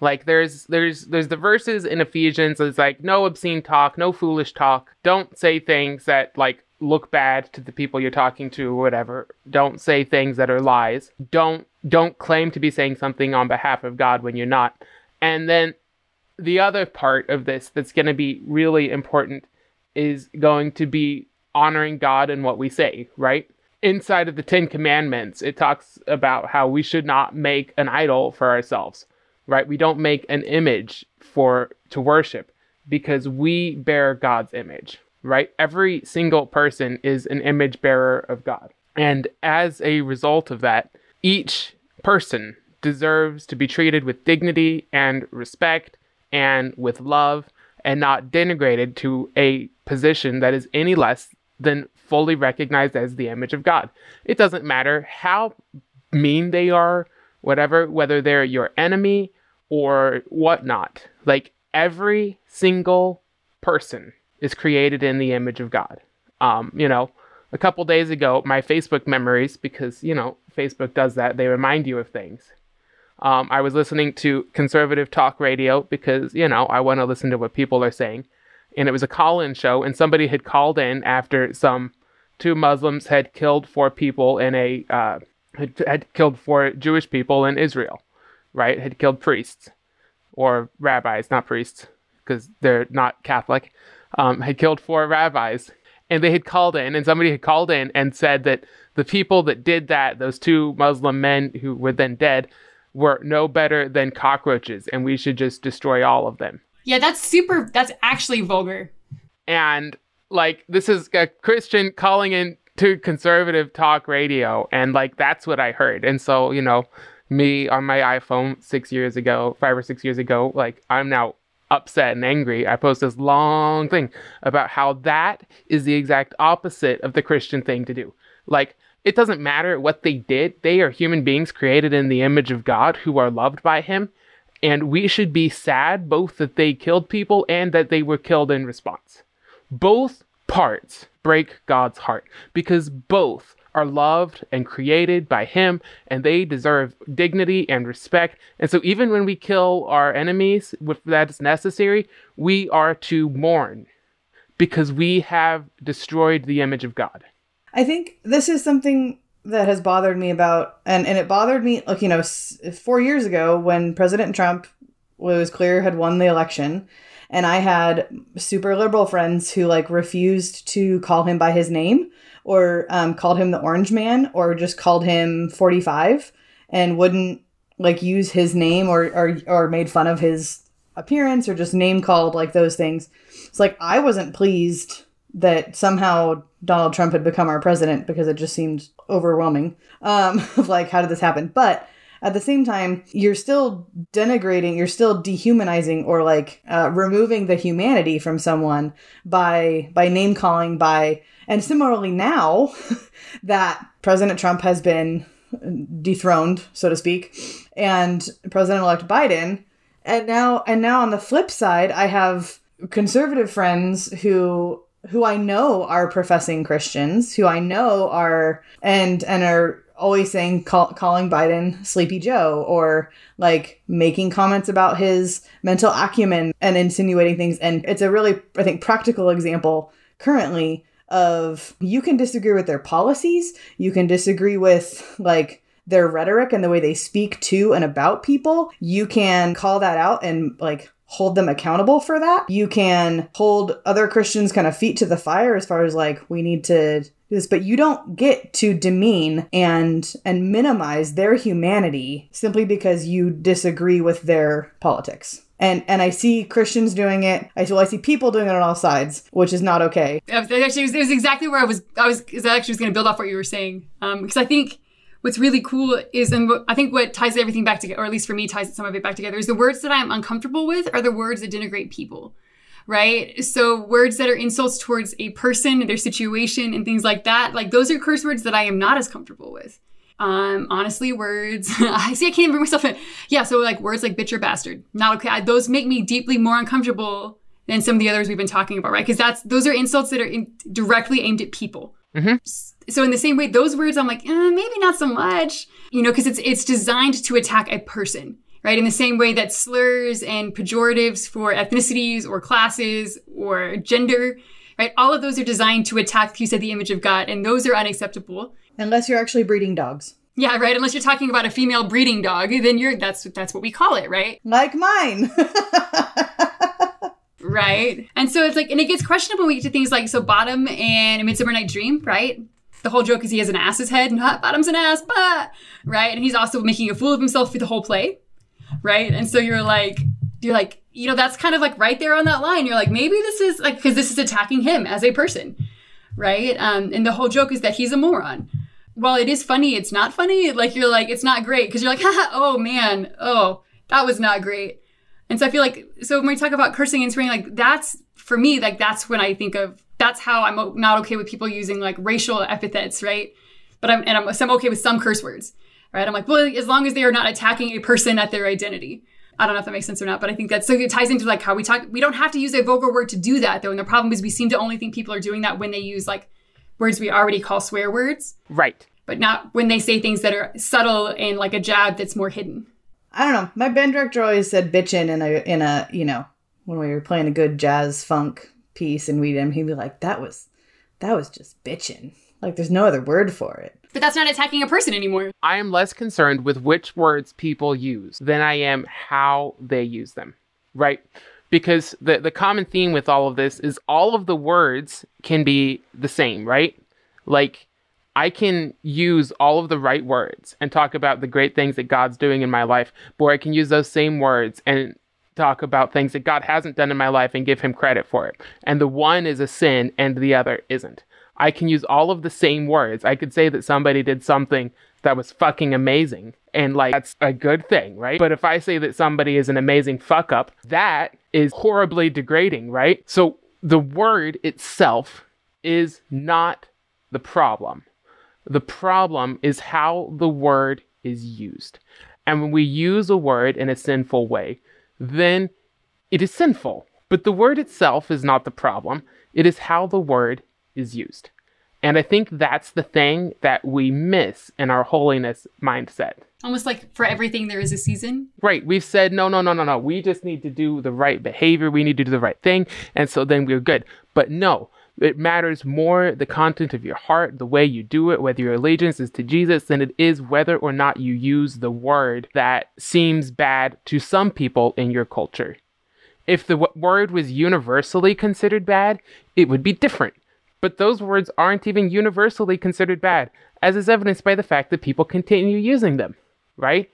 Like there's there's there's the verses in Ephesians it's like no obscene talk, no foolish talk. Don't say things that like look bad to the people you're talking to or whatever. Don't say things that are lies. Don't don't claim to be saying something on behalf of God when you're not. And then the other part of this that's going to be really important is going to be honoring God and what we say, right? Inside of the 10 commandments, it talks about how we should not make an idol for ourselves, right? We don't make an image for to worship because we bear God's image, right? Every single person is an image bearer of God. And as a result of that, each person deserves to be treated with dignity and respect and with love and not denigrated to a position that is any less than fully recognized as the image of God. It doesn't matter how mean they are, whatever, whether they're your enemy or whatnot. Like every single person is created in the image of God. Um, you know, a couple days ago, my Facebook memories, because, you know, Facebook does that, they remind you of things. Um, I was listening to conservative talk radio because, you know, I want to listen to what people are saying. And it was a call in show, and somebody had called in after some two Muslims had killed four people in a, uh, had, had killed four Jewish people in Israel, right? Had killed priests or rabbis, not priests, because they're not Catholic, um, had killed four rabbis. And they had called in, and somebody had called in and said that the people that did that, those two Muslim men who were then dead, were no better than cockroaches and we should just destroy all of them. Yeah, that's super, that's actually vulgar. And like, this is a Christian calling in to conservative talk radio. And like, that's what I heard. And so, you know, me on my iPhone six years ago, five or six years ago, like, I'm now upset and angry. I post this long thing about how that is the exact opposite of the Christian thing to do. Like, it doesn't matter what they did. They are human beings created in the image of God who are loved by Him. And we should be sad both that they killed people and that they were killed in response. Both parts break God's heart because both are loved and created by Him and they deserve dignity and respect. And so, even when we kill our enemies, if that is necessary, we are to mourn because we have destroyed the image of God. I think this is something that has bothered me about, and, and it bothered me, like, you know, four years ago when President Trump was clear had won the election. And I had super liberal friends who like refused to call him by his name or um, called him the orange man or just called him 45 and wouldn't like use his name or, or, or made fun of his appearance or just name called like those things. It's like I wasn't pleased that somehow Donald Trump had become our president because it just seemed overwhelming. Um, [LAUGHS] of like, how did this happen? But at the same time, you're still denigrating, you're still dehumanizing or like uh, removing the humanity from someone by by name calling by and similarly now [LAUGHS] that President Trump has been dethroned, so to speak, and President-elect Biden, and now and now on the flip side, I have conservative friends who who I know are professing Christians, who I know are and and are always saying call, calling Biden Sleepy Joe or like making comments about his mental acumen and insinuating things and it's a really I think practical example currently of you can disagree with their policies, you can disagree with like their rhetoric and the way they speak to and about people. You can call that out and like hold them accountable for that. You can hold other Christians kind of feet to the fire as far as like we need to do this, but you don't get to demean and and minimize their humanity simply because you disagree with their politics. And and I see Christians doing it. I well, I see people doing it on all sides, which is not okay. Actually, it was exactly where I was. I was I actually was going to build off what you were saying, um, because I think what's really cool is, and I think what ties everything back together, or at least for me, ties some of it back together, is the words that I'm uncomfortable with are the words that denigrate people. Right? So words that are insults towards a person their situation and things like that, like those are curse words that I am not as comfortable with. Um, honestly, words. [LAUGHS] I see. I can't even bring myself in. Yeah. So like words like bitch or bastard, not okay. I, those make me deeply more uncomfortable than some of the others we've been talking about, right? Because that's those are insults that are in, directly aimed at people. Mm-hmm. So in the same way, those words I'm like, eh, maybe not so much, you know, because it's it's designed to attack a person. right? In the same way that slurs and pejoratives for ethnicities or classes or gender, right? All of those are designed to attack, you said, the image of God, and those are unacceptable. Unless you're actually breeding dogs. Yeah, right. Unless you're talking about a female breeding dog, then you're that's that's what we call it, right? Like mine. [LAUGHS] right. And so it's like, and it gets questionable when we get to things like so Bottom and A Midsummer Night Dream, right? The whole joke is he has an ass's head, not Bottom's an ass, but right. And he's also making a fool of himself through the whole play, right? And so you're like, you're like, you know, that's kind of like right there on that line. You're like, maybe this is like because this is attacking him as a person, right? Um, and the whole joke is that he's a moron while it is funny, it's not funny. Like you're like, it's not great because you're like, [LAUGHS] oh man, oh, that was not great. And so I feel like, so when we talk about cursing and swearing, like that's for me, like that's when I think of, that's how I'm not okay with people using like racial epithets, right? But I'm, and I'm, so I'm okay with some curse words, right? I'm like, well, as long as they are not attacking a person at their identity. I don't know if that makes sense or not, but I think that's so it ties into like how we talk. We don't have to use a vulgar word to do that though. And the problem is we seem to only think people are doing that when they use like words we already call swear words. Right. But not when they say things that are subtle and like a jab that's more hidden. I don't know. My band director always said bitchin' in a in a you know when we were playing a good jazz funk piece and we'd him he'd be like that was that was just bitchin'. Like there's no other word for it. But that's not attacking a person anymore. I am less concerned with which words people use than I am how they use them. Right? Because the the common theme with all of this is all of the words can be the same, right? Like I can use all of the right words and talk about the great things that God's doing in my life, or I can use those same words and talk about things that God hasn't done in my life and give him credit for it. And the one is a sin and the other isn't. I can use all of the same words. I could say that somebody did something that was fucking amazing and like that's a good thing, right? But if I say that somebody is an amazing fuck up, that is horribly degrading, right? So the word itself is not the problem. The problem is how the word is used. And when we use a word in a sinful way, then it is sinful. But the word itself is not the problem, it is how the word is used. And I think that's the thing that we miss in our holiness mindset. Almost like for everything there is a season. Right. We've said, no, no, no, no, no. We just need to do the right behavior. We need to do the right thing. And so then we're good. But no, it matters more the content of your heart, the way you do it, whether your allegiance is to Jesus, than it is whether or not you use the word that seems bad to some people in your culture. If the w- word was universally considered bad, it would be different. But those words aren't even universally considered bad, as is evidenced by the fact that people continue using them, right?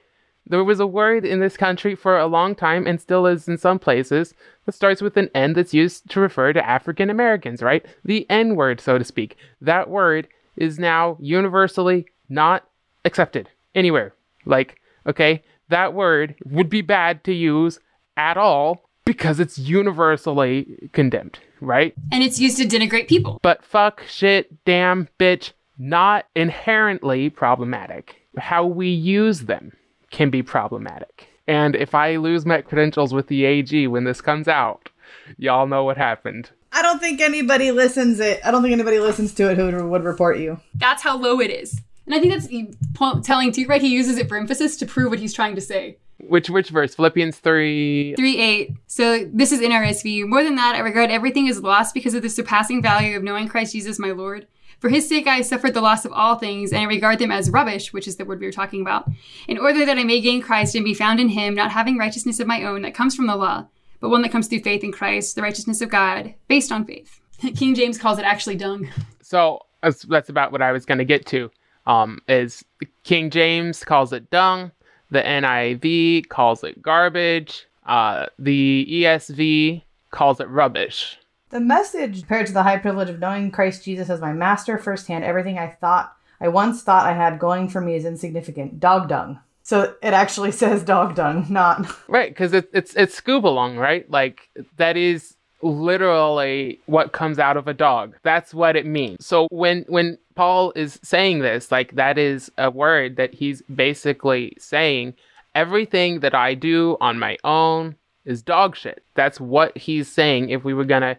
There was a word in this country for a long time, and still is in some places, that starts with an N that's used to refer to African Americans, right? The N word, so to speak. That word is now universally not accepted anywhere. Like, okay, that word would be bad to use at all because it's universally condemned, right? And it's used to denigrate people. But fuck, shit, damn, bitch, not inherently problematic. How we use them can be problematic. And if I lose my credentials with the AG when this comes out, y'all know what happened. I don't think anybody listens it. I don't think anybody listens to it who would report you. That's how low it is. And I think that's telling too, right? He uses it for emphasis to prove what he's trying to say. Which which verse? Philippians 3 3 8. So this is in RSV. More than that, I regard everything as lost because of the surpassing value of knowing Christ Jesus my Lord for his sake I suffered the loss of all things, and I regard them as rubbish, which is the word we were talking about, in order that I may gain Christ and be found in him, not having righteousness of my own that comes from the law, but one that comes through faith in Christ, the righteousness of God, based on faith. [LAUGHS] King James calls it actually dung. So that's, about what I was going to get to. Um, is King James calls it dung, the NIV calls it garbage, uh, the ESV calls it rubbish. The message compared to the high privilege of knowing Christ Jesus as my master firsthand, everything I thought I once thought I had going for me is insignificant. Dog dung. So it actually [LAUGHS] says dog dung, not [LAUGHS] right because it, it's it's skubalon, right? Like that is literally what comes out of a dog. That's what it means. So when when Paul is saying this, like that is a word that he's basically saying everything that I do on my own is dog shit. That's what he's saying if we were gonna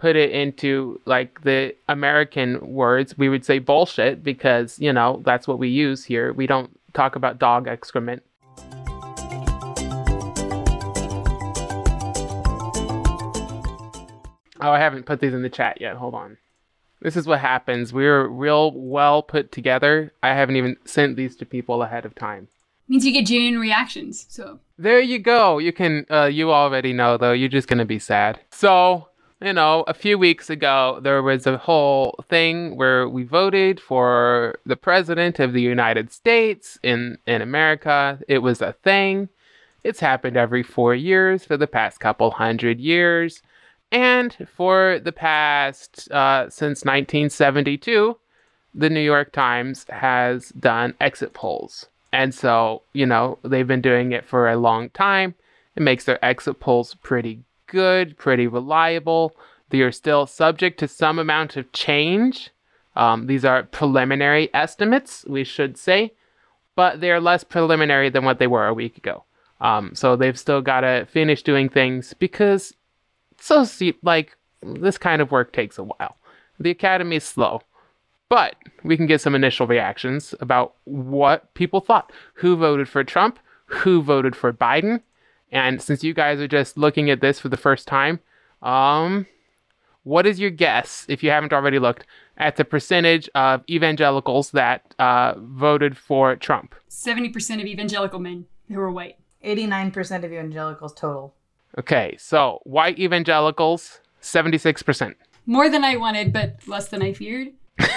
put it into like the American words, we would say bullshit because, you know, that's what we use here. We don't talk about dog excrement. Oh, I haven't put these in the chat yet. Hold on. This is what happens. We are real well put together. I haven't even sent these to people ahead of time. Means you get genuine reactions. So there you go. You can. Uh, you already know though. You're just gonna be sad. So you know, a few weeks ago, there was a whole thing where we voted for the president of the United States in, in America. It was a thing. It's happened every four years for the past couple hundred years. And for the past, uh, since 1972, the New York Times has done exit polls. And so, you know, they've been doing it for a long time. It makes their exit polls pretty good, pretty reliable. They are still subject to some amount of change. Um, these are preliminary estimates, we should say, but they're less preliminary than what they were a week ago. Um, so they've still got to finish doing things because so see, like this kind of work takes a while. The academy is slow, but we can get some initial reactions about what people thought. Who voted for Trump? Who voted for Biden? And since you guys are just looking at this for the first time, um, what is your guess, if you haven't already looked, at the percentage of evangelicals that uh, voted for Trump? 70% of evangelical men who are white. 89% of evangelicals total. Okay, so white evangelicals, 76%. More than I wanted, but less than I feared. [LAUGHS]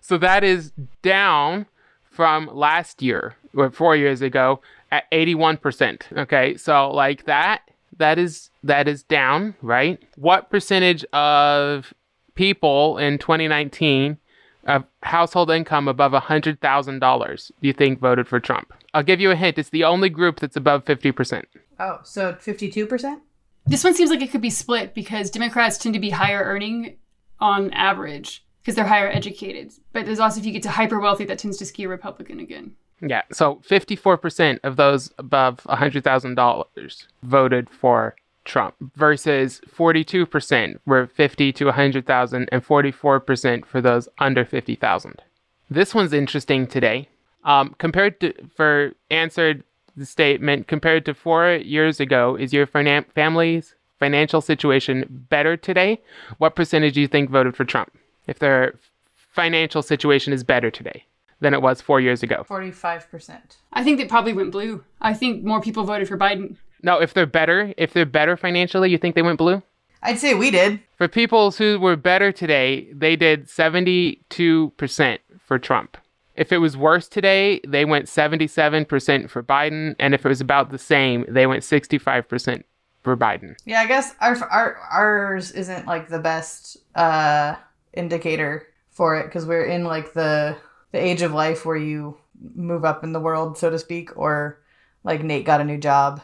so that is down from last year or four years ago at 81%. Okay, so like that, that is that is down, right? What percentage of people in 2019 of household income above $100,000 do you think voted for Trump? I'll give you a hint. It's the only group that's above 50%. Oh, so 52%? This one seems like it could be split because Democrats tend to be higher earning on average because they're higher educated. But there's also if you get to hyper wealthy, that tends to skew Republican again. Yeah, so 54% of those above $100,000 voted for Trump versus 42% were 50 to 100,000 and 44% for those under 50,000. This one's interesting today. Um, compared to, for answered the statement, compared to four years ago, is your finan- family's financial situation better today? What percentage do you think voted for Trump? If their financial situation is better today than it was four years ago. 45%. I think they probably went blue. I think more people voted for Biden. No, if they're better, if they're better financially, you think they went blue? I'd say we did. For people who were better today, they did 72% for Trump. If it was worse today, they went 77% for Biden. And if it was about the same, they went 65% for Biden. Yeah, I guess our, our ours isn't like the best uh indicator for it because we're in like the the age of life where you move up in the world, so to speak, or like Nate got a new job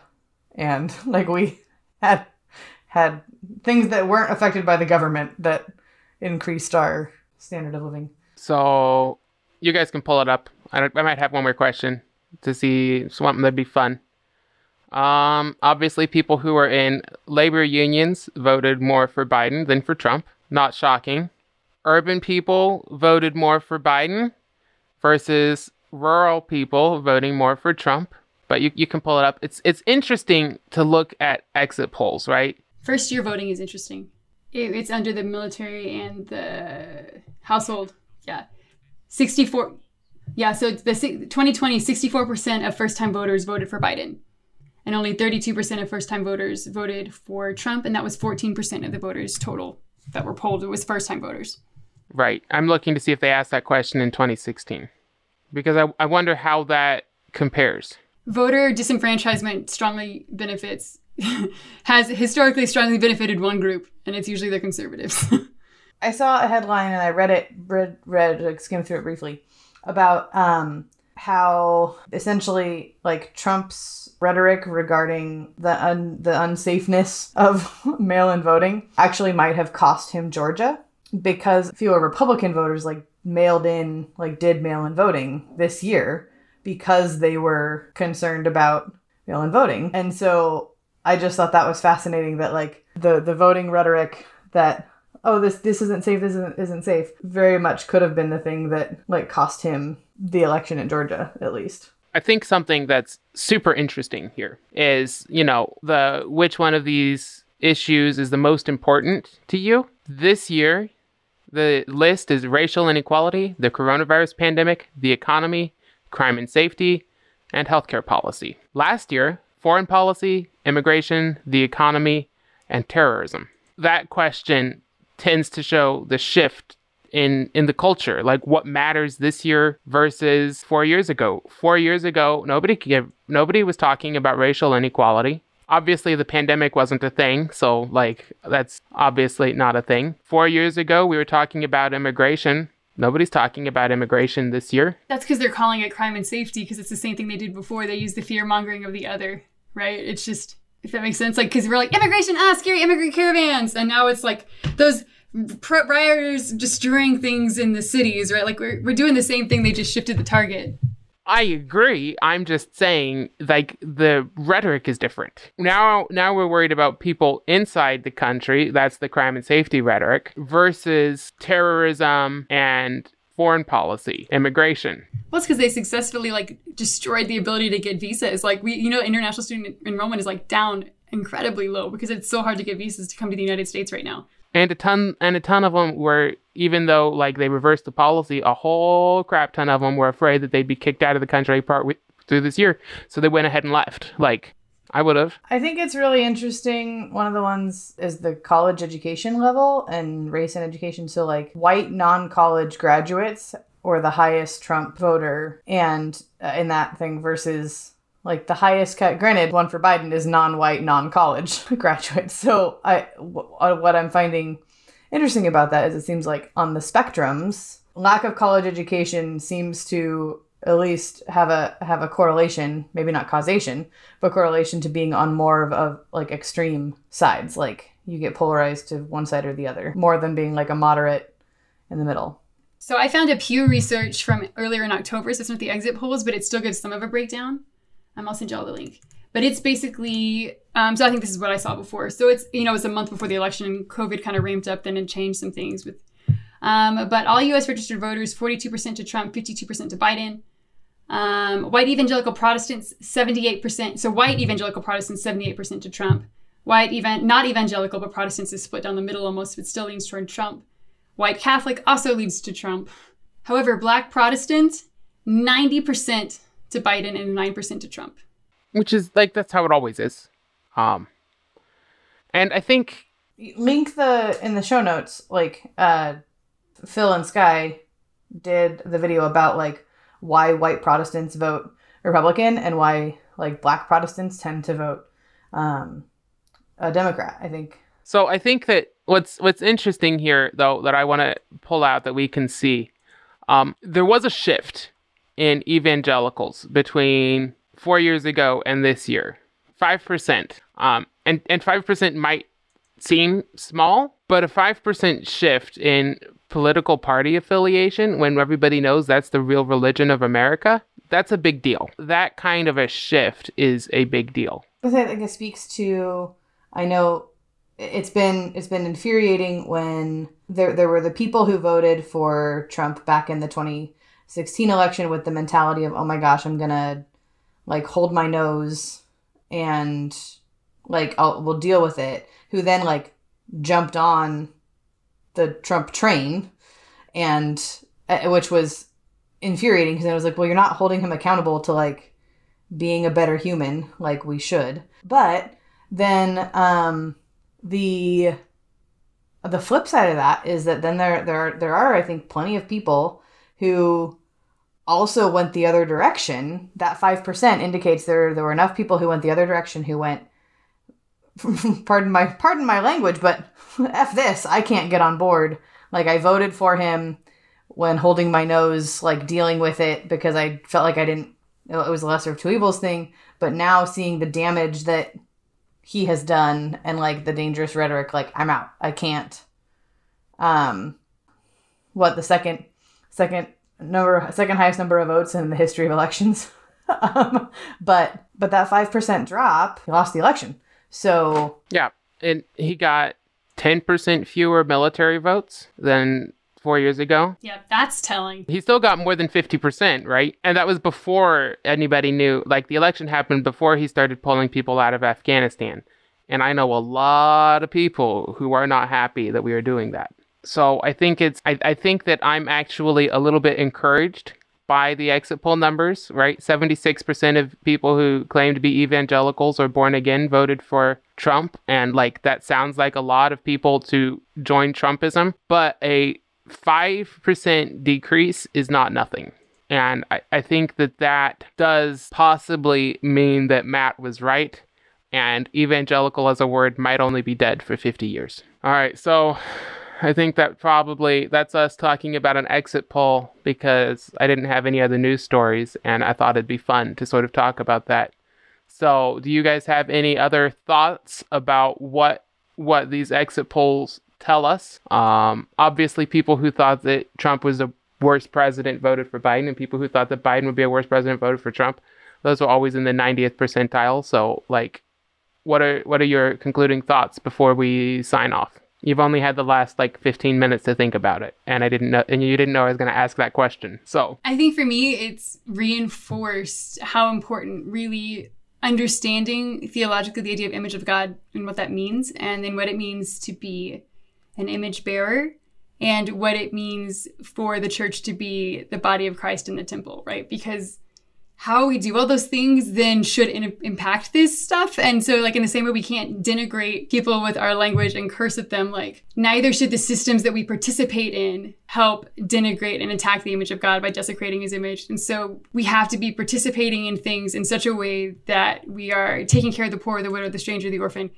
and [LAUGHS] like we had had things that weren't affected by the government that increased our standard of living. So you guys can pull it up. I, I might have one more question to see something that'd be fun. Um, obviously, people who are in labor unions voted more for Biden than for Trump. Not shocking. Urban people voted more for Biden versus rural people voting more for Trump. But you, you can pull it up. It's it's interesting to look at exit polls, right? First year voting is interesting. It, it's under the military and the household. Yeah. 64. Yeah, so the si- 2020, 64% of first time voters voted for Biden. And only 32% of first time voters voted for Trump. And that was 14% of the voters total that were polled. It was first time voters. Right. I'm looking to see if they asked that question in 2016 because I, I wonder how that compares. Voter disenfranchisement strongly benefits, [LAUGHS] has historically strongly benefited one group, and it's usually the conservatives. [LAUGHS] I saw a headline and I read it, read, read, like skimmed through it briefly about um, how essentially like Trump's rhetoric regarding the un- the unsafeness of [LAUGHS] mail-in voting actually might have cost him Georgia because fewer Republican voters like mailed in like did mail-in voting this year because they were concerned about mail-in voting. And so I just thought that was fascinating that like the the voting rhetoric that oh this this isn't safe this isn't isn't safe very much could have been the thing that like cost him the election in Georgia at least. I think something that's super interesting here is, you know, the which one of these issues is the most important to you. This year, the list is racial inequality, the coronavirus pandemic, the economy, crime and safety, and healthcare policy. Last year, foreign policy, immigration, the economy, and terrorism. That question tends to show the shift in in the culture like what matters this year versus 4 years ago 4 years ago nobody gave, nobody was talking about racial inequality obviously the pandemic wasn't a thing so like that's obviously not a thing 4 years ago we were talking about immigration nobody's talking about immigration this year That's because they're calling it crime and safety because it's the same thing they did before. They use the fear mongering of the other, right? It's just, if that makes sense. Like, because we're like, immigration, ah, scary immigrant caravans. And now it's like those rioters destroying things in the cities, right? Like, we're, we're doing the same thing. They just shifted the target. I agree. I'm just saying, like the rhetoric is different now. Now we're worried about people inside the country. That's the crime and safety rhetoric versus terrorism and foreign policy, immigration. Well, it's because they successfully like destroyed the ability to get visas. Like we, you know, international student enrollment is like down incredibly low because it's so hard to get visas to come to the United States right now. And a ton, and a ton of them were, even though like they reversed the policy, a whole crap ton of them were afraid that they'd be kicked out of the country part through this year, so they went ahead and left. Like I would have. I think it's really interesting. One of the ones is the college education level and race and education. So, like, white non college graduates or the highest Trump voter, and uh, in that thing versus like the highest cut. Granted, one for Biden is non-white, non-college [LAUGHS] graduates. So I, w- uh, what I'm finding interesting about that is it seems like on the spectrums, lack of college education seems to at least have a have a correlation, maybe not causation, but correlation to being on more of, of like extreme sides. Like you get polarized to one side or the other, more than being like a moderate in the middle. So I found a Pew research from earlier in October. So it's not the exit polls, but it still gives some of a breakdown. I'll send you all the link. But it's basically, um, so I think this is what I saw before. So it's, you know, it's a month before the election and COVID kind of ramped up then and changed some things with, um, but all US registered voters, 42% to Trump, 52% to Biden. Um, white evangelical Protestants, 78%. So white evangelical Protestants, 78% to Trump. White, even, not evangelical, but Protestants is split down the middle almost, but still leans toward Trump. White Catholic also leads to Trump. However, black Protestant, 90% to Biden and 9% to Trump. Which is like that's how it always is. Um and I think link the in the show notes like uh Phil and Skye did the video about like why white Protestants vote Republican and why like black Protestants tend to vote um a Democrat. I think so I think that what's what's interesting here though that I want to pull out that we can see um there was a shift in evangelicals between four years ago and this year. Five percent. Um, and and five percent might seem small, but a five percent shift in political party affiliation when everybody knows that's the real religion of America, that's a big deal. That kind of a shift is a big deal. I think it speaks to I know it's been it's been infuriating when there there were the people who voted for Trump back in the 2016 election with the mentality of oh my gosh I'm gonna like hold my nose and like I'll we'll deal with it. Who then like jumped on the Trump train and uh, which was infuriating because I was like well you're not holding him accountable to like being a better human like we should. But then um the the flip side of that is that then there there are, there are I think plenty of people who also went the other direction. That five percent indicates there there were enough people who went the other direction who went. [LAUGHS] pardon my pardon my language, but [LAUGHS] f this, I can't get on board. Like I voted for him when holding my nose, like dealing with it because I felt like I didn't. It was a lesser of two evils thing. But now seeing the damage that he has done and like the dangerous rhetoric like i'm out i can't um what the second second number second highest number of votes in the history of elections [LAUGHS] um, but but that 5% drop he lost the election so Yeah, and he got ten percent fewer military votes than four years ago. Yeah, that's telling. He still got more than 50%, right? And that was before anybody knew. Like, the election happened before he started pulling people out of Afghanistan. And I know a lot of people who are not happy that we are doing that. So I think it's I, I think that I'm actually a little bit encouraged by the exit poll numbers, right? 76% of people who claim to be evangelicals or born again voted for Trump. And like that sounds like a lot of people to join Trumpism, but a 5% decrease is not nothing. And I, I think that that does possibly mean that Matt was right and evangelical as a word might only be dead for 50 years. All right, so I think that probably that's us talking about an exit poll because I didn't have any other news stories and I thought it'd be fun to sort of talk about that. So, do you guys have any other thoughts about what what these exit polls tell us? Um, obviously, people who thought that Trump was the worst president voted for Biden, and people who thought that Biden would be a worse president voted for Trump. Those were always in the 90th percentile. So, like, what are what are your concluding thoughts before we sign off? You've only had the last like 15 minutes to think about it, and I didn't know, and you didn't know I was going to ask that question. So I think for me, it's reinforced how important really understanding theologically the idea of image of God and what that means, and then what it means to be an image bearer, and what it means for the church to be the body of Christ in the temple, right? Because how we do all those things then should in- impact this stuff. And so, like, in the same way, we can't denigrate people with our language and curse at them. Like, neither should the systems that we participate in help denigrate and attack the image of God by desecrating his image. And so, we have to be participating in things in such a way that we are taking care of the poor, the widow, the stranger, the orphan,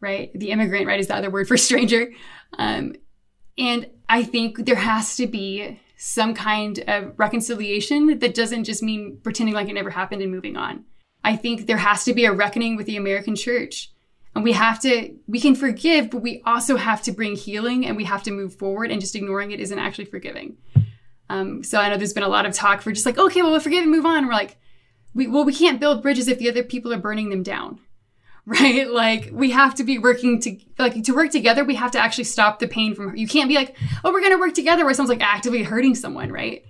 right? The immigrant, right, is the other word for [LAUGHS] stranger. Um, and I think there has to be some kind of reconciliation that doesn't just mean pretending like it never happened and moving on. I think there has to be a reckoning with the American church. And we have to, we can forgive, but we also have to bring healing and we have to move forward, and just ignoring it isn't actually forgiving. Um, so I know there's been a lot of talk for just like, okay, well, we'll forgive and move on. And we're like, we, well, we can't build bridges if the other people are burning them down. [LAUGHS] right? Like we have to be working to like to work together. We have to actually stop the pain from. You can't be like, oh, we're gonna work together where someone's like actively hurting someone, right?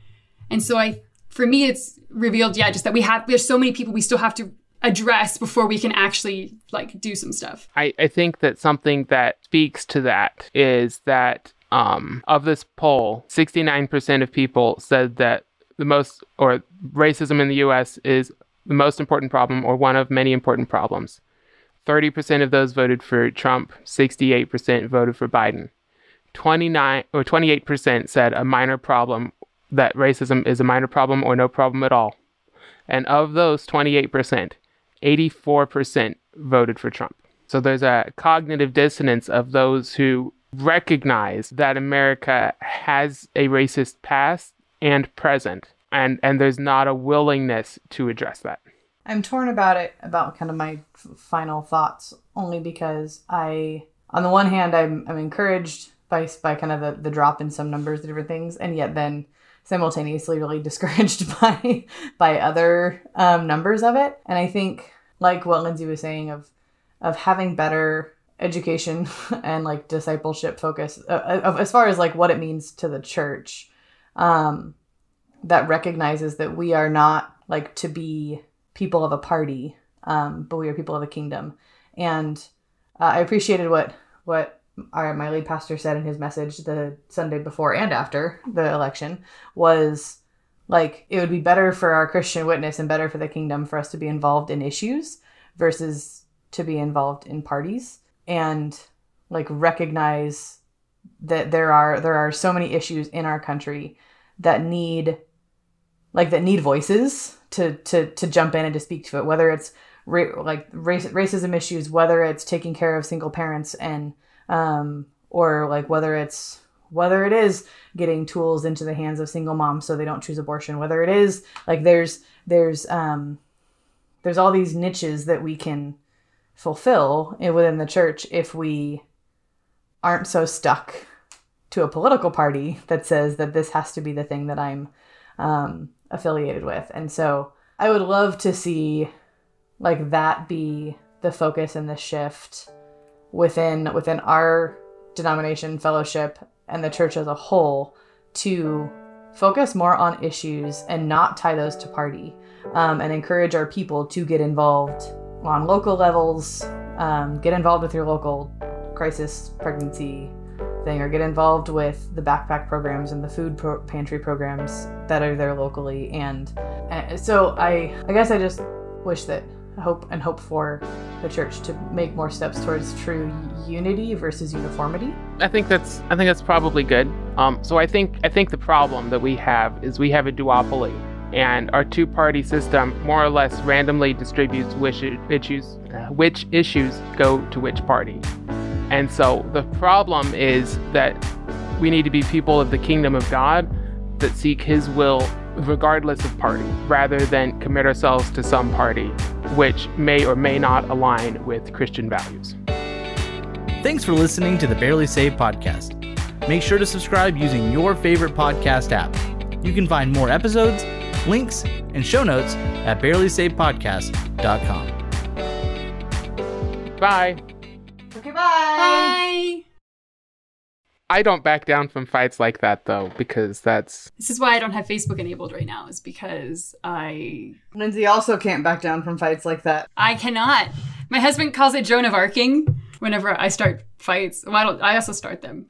And so I, for me, it's revealed, yeah, just that we have there's so many people we still have to address before we can actually like do some stuff. I, I think that something that speaks to that is that um, of this poll, 69% of people said that the most or racism in the US is the most important problem or one of many important problems. 30% of those voted for Trump, 68% voted for Biden. 29 or 28% said a minor problem that racism is a minor problem or no problem at all. And of those 28%, 84% voted for Trump. So there's a cognitive dissonance of those who recognize that America has a racist past and present and and there's not a willingness to address that. I'm torn about it, about kind of my final thoughts, only because I, on the one hand, I'm, I'm encouraged by, by kind of the, the drop in some numbers of different things, and yet then simultaneously really [LAUGHS] discouraged by by other um, numbers of it. And I think, like what Lindsay was saying, of of having better education [LAUGHS] and like discipleship focus uh, of, as far as like what it means to the church um, that recognizes that we are not like to be people of a party, um, but we are people of a kingdom. And uh, I appreciated what what our, my lead pastor said in his message the Sunday before and after the election was like it would be better for our Christian witness and better for the kingdom for us to be involved in issues versus to be involved in parties and like recognize that there are there are so many issues in our country that need like that need voices to to to jump in and to speak to it whether it's ra- like race, racism issues whether it's taking care of single parents and um or like whether it's whether it is getting tools into the hands of single moms so they don't choose abortion whether it is like there's there's um there's all these niches that we can fulfill within the church if we aren't so stuck to a political party that says that this has to be the thing that I'm um, affiliated with. And so I would love to see like that be the focus and the shift within within our denomination fellowship and the church as a whole to focus more on issues and not tie those to party um, and encourage our people to get involved on local levels um, get involved with your local crisis pregnancy thing or get involved with the backpack programs and the food pro- pantry programs that are there locally and uh, so i i guess i just wish that hope and hope for the church to make more steps towards true unity versus uniformity I think that's I think that's probably good. Um, so I think I think the problem that we have is we have a duopoly, and our two-party system more or less randomly distributes which issues uh, which issues go to which party. And so the problem is that we need to be people of the kingdom of God that seek His will regardless of party, rather than commit ourselves to some party which may or may not align with Christian values. Thanks for listening to the Barely Saved podcast. Make sure to subscribe using your favorite podcast app. You can find more episodes, links, and show notes at barelysavedpodcast.com. Bye. Okay bye Bye. I don't back down from fights like that though, because that's This is why I don't have Facebook enabled right now. Is because I lindsay also can't back down from fights like that I cannot. My husband calls it Joan of Arcing whenever I start fights. Well, I don't. I also start them.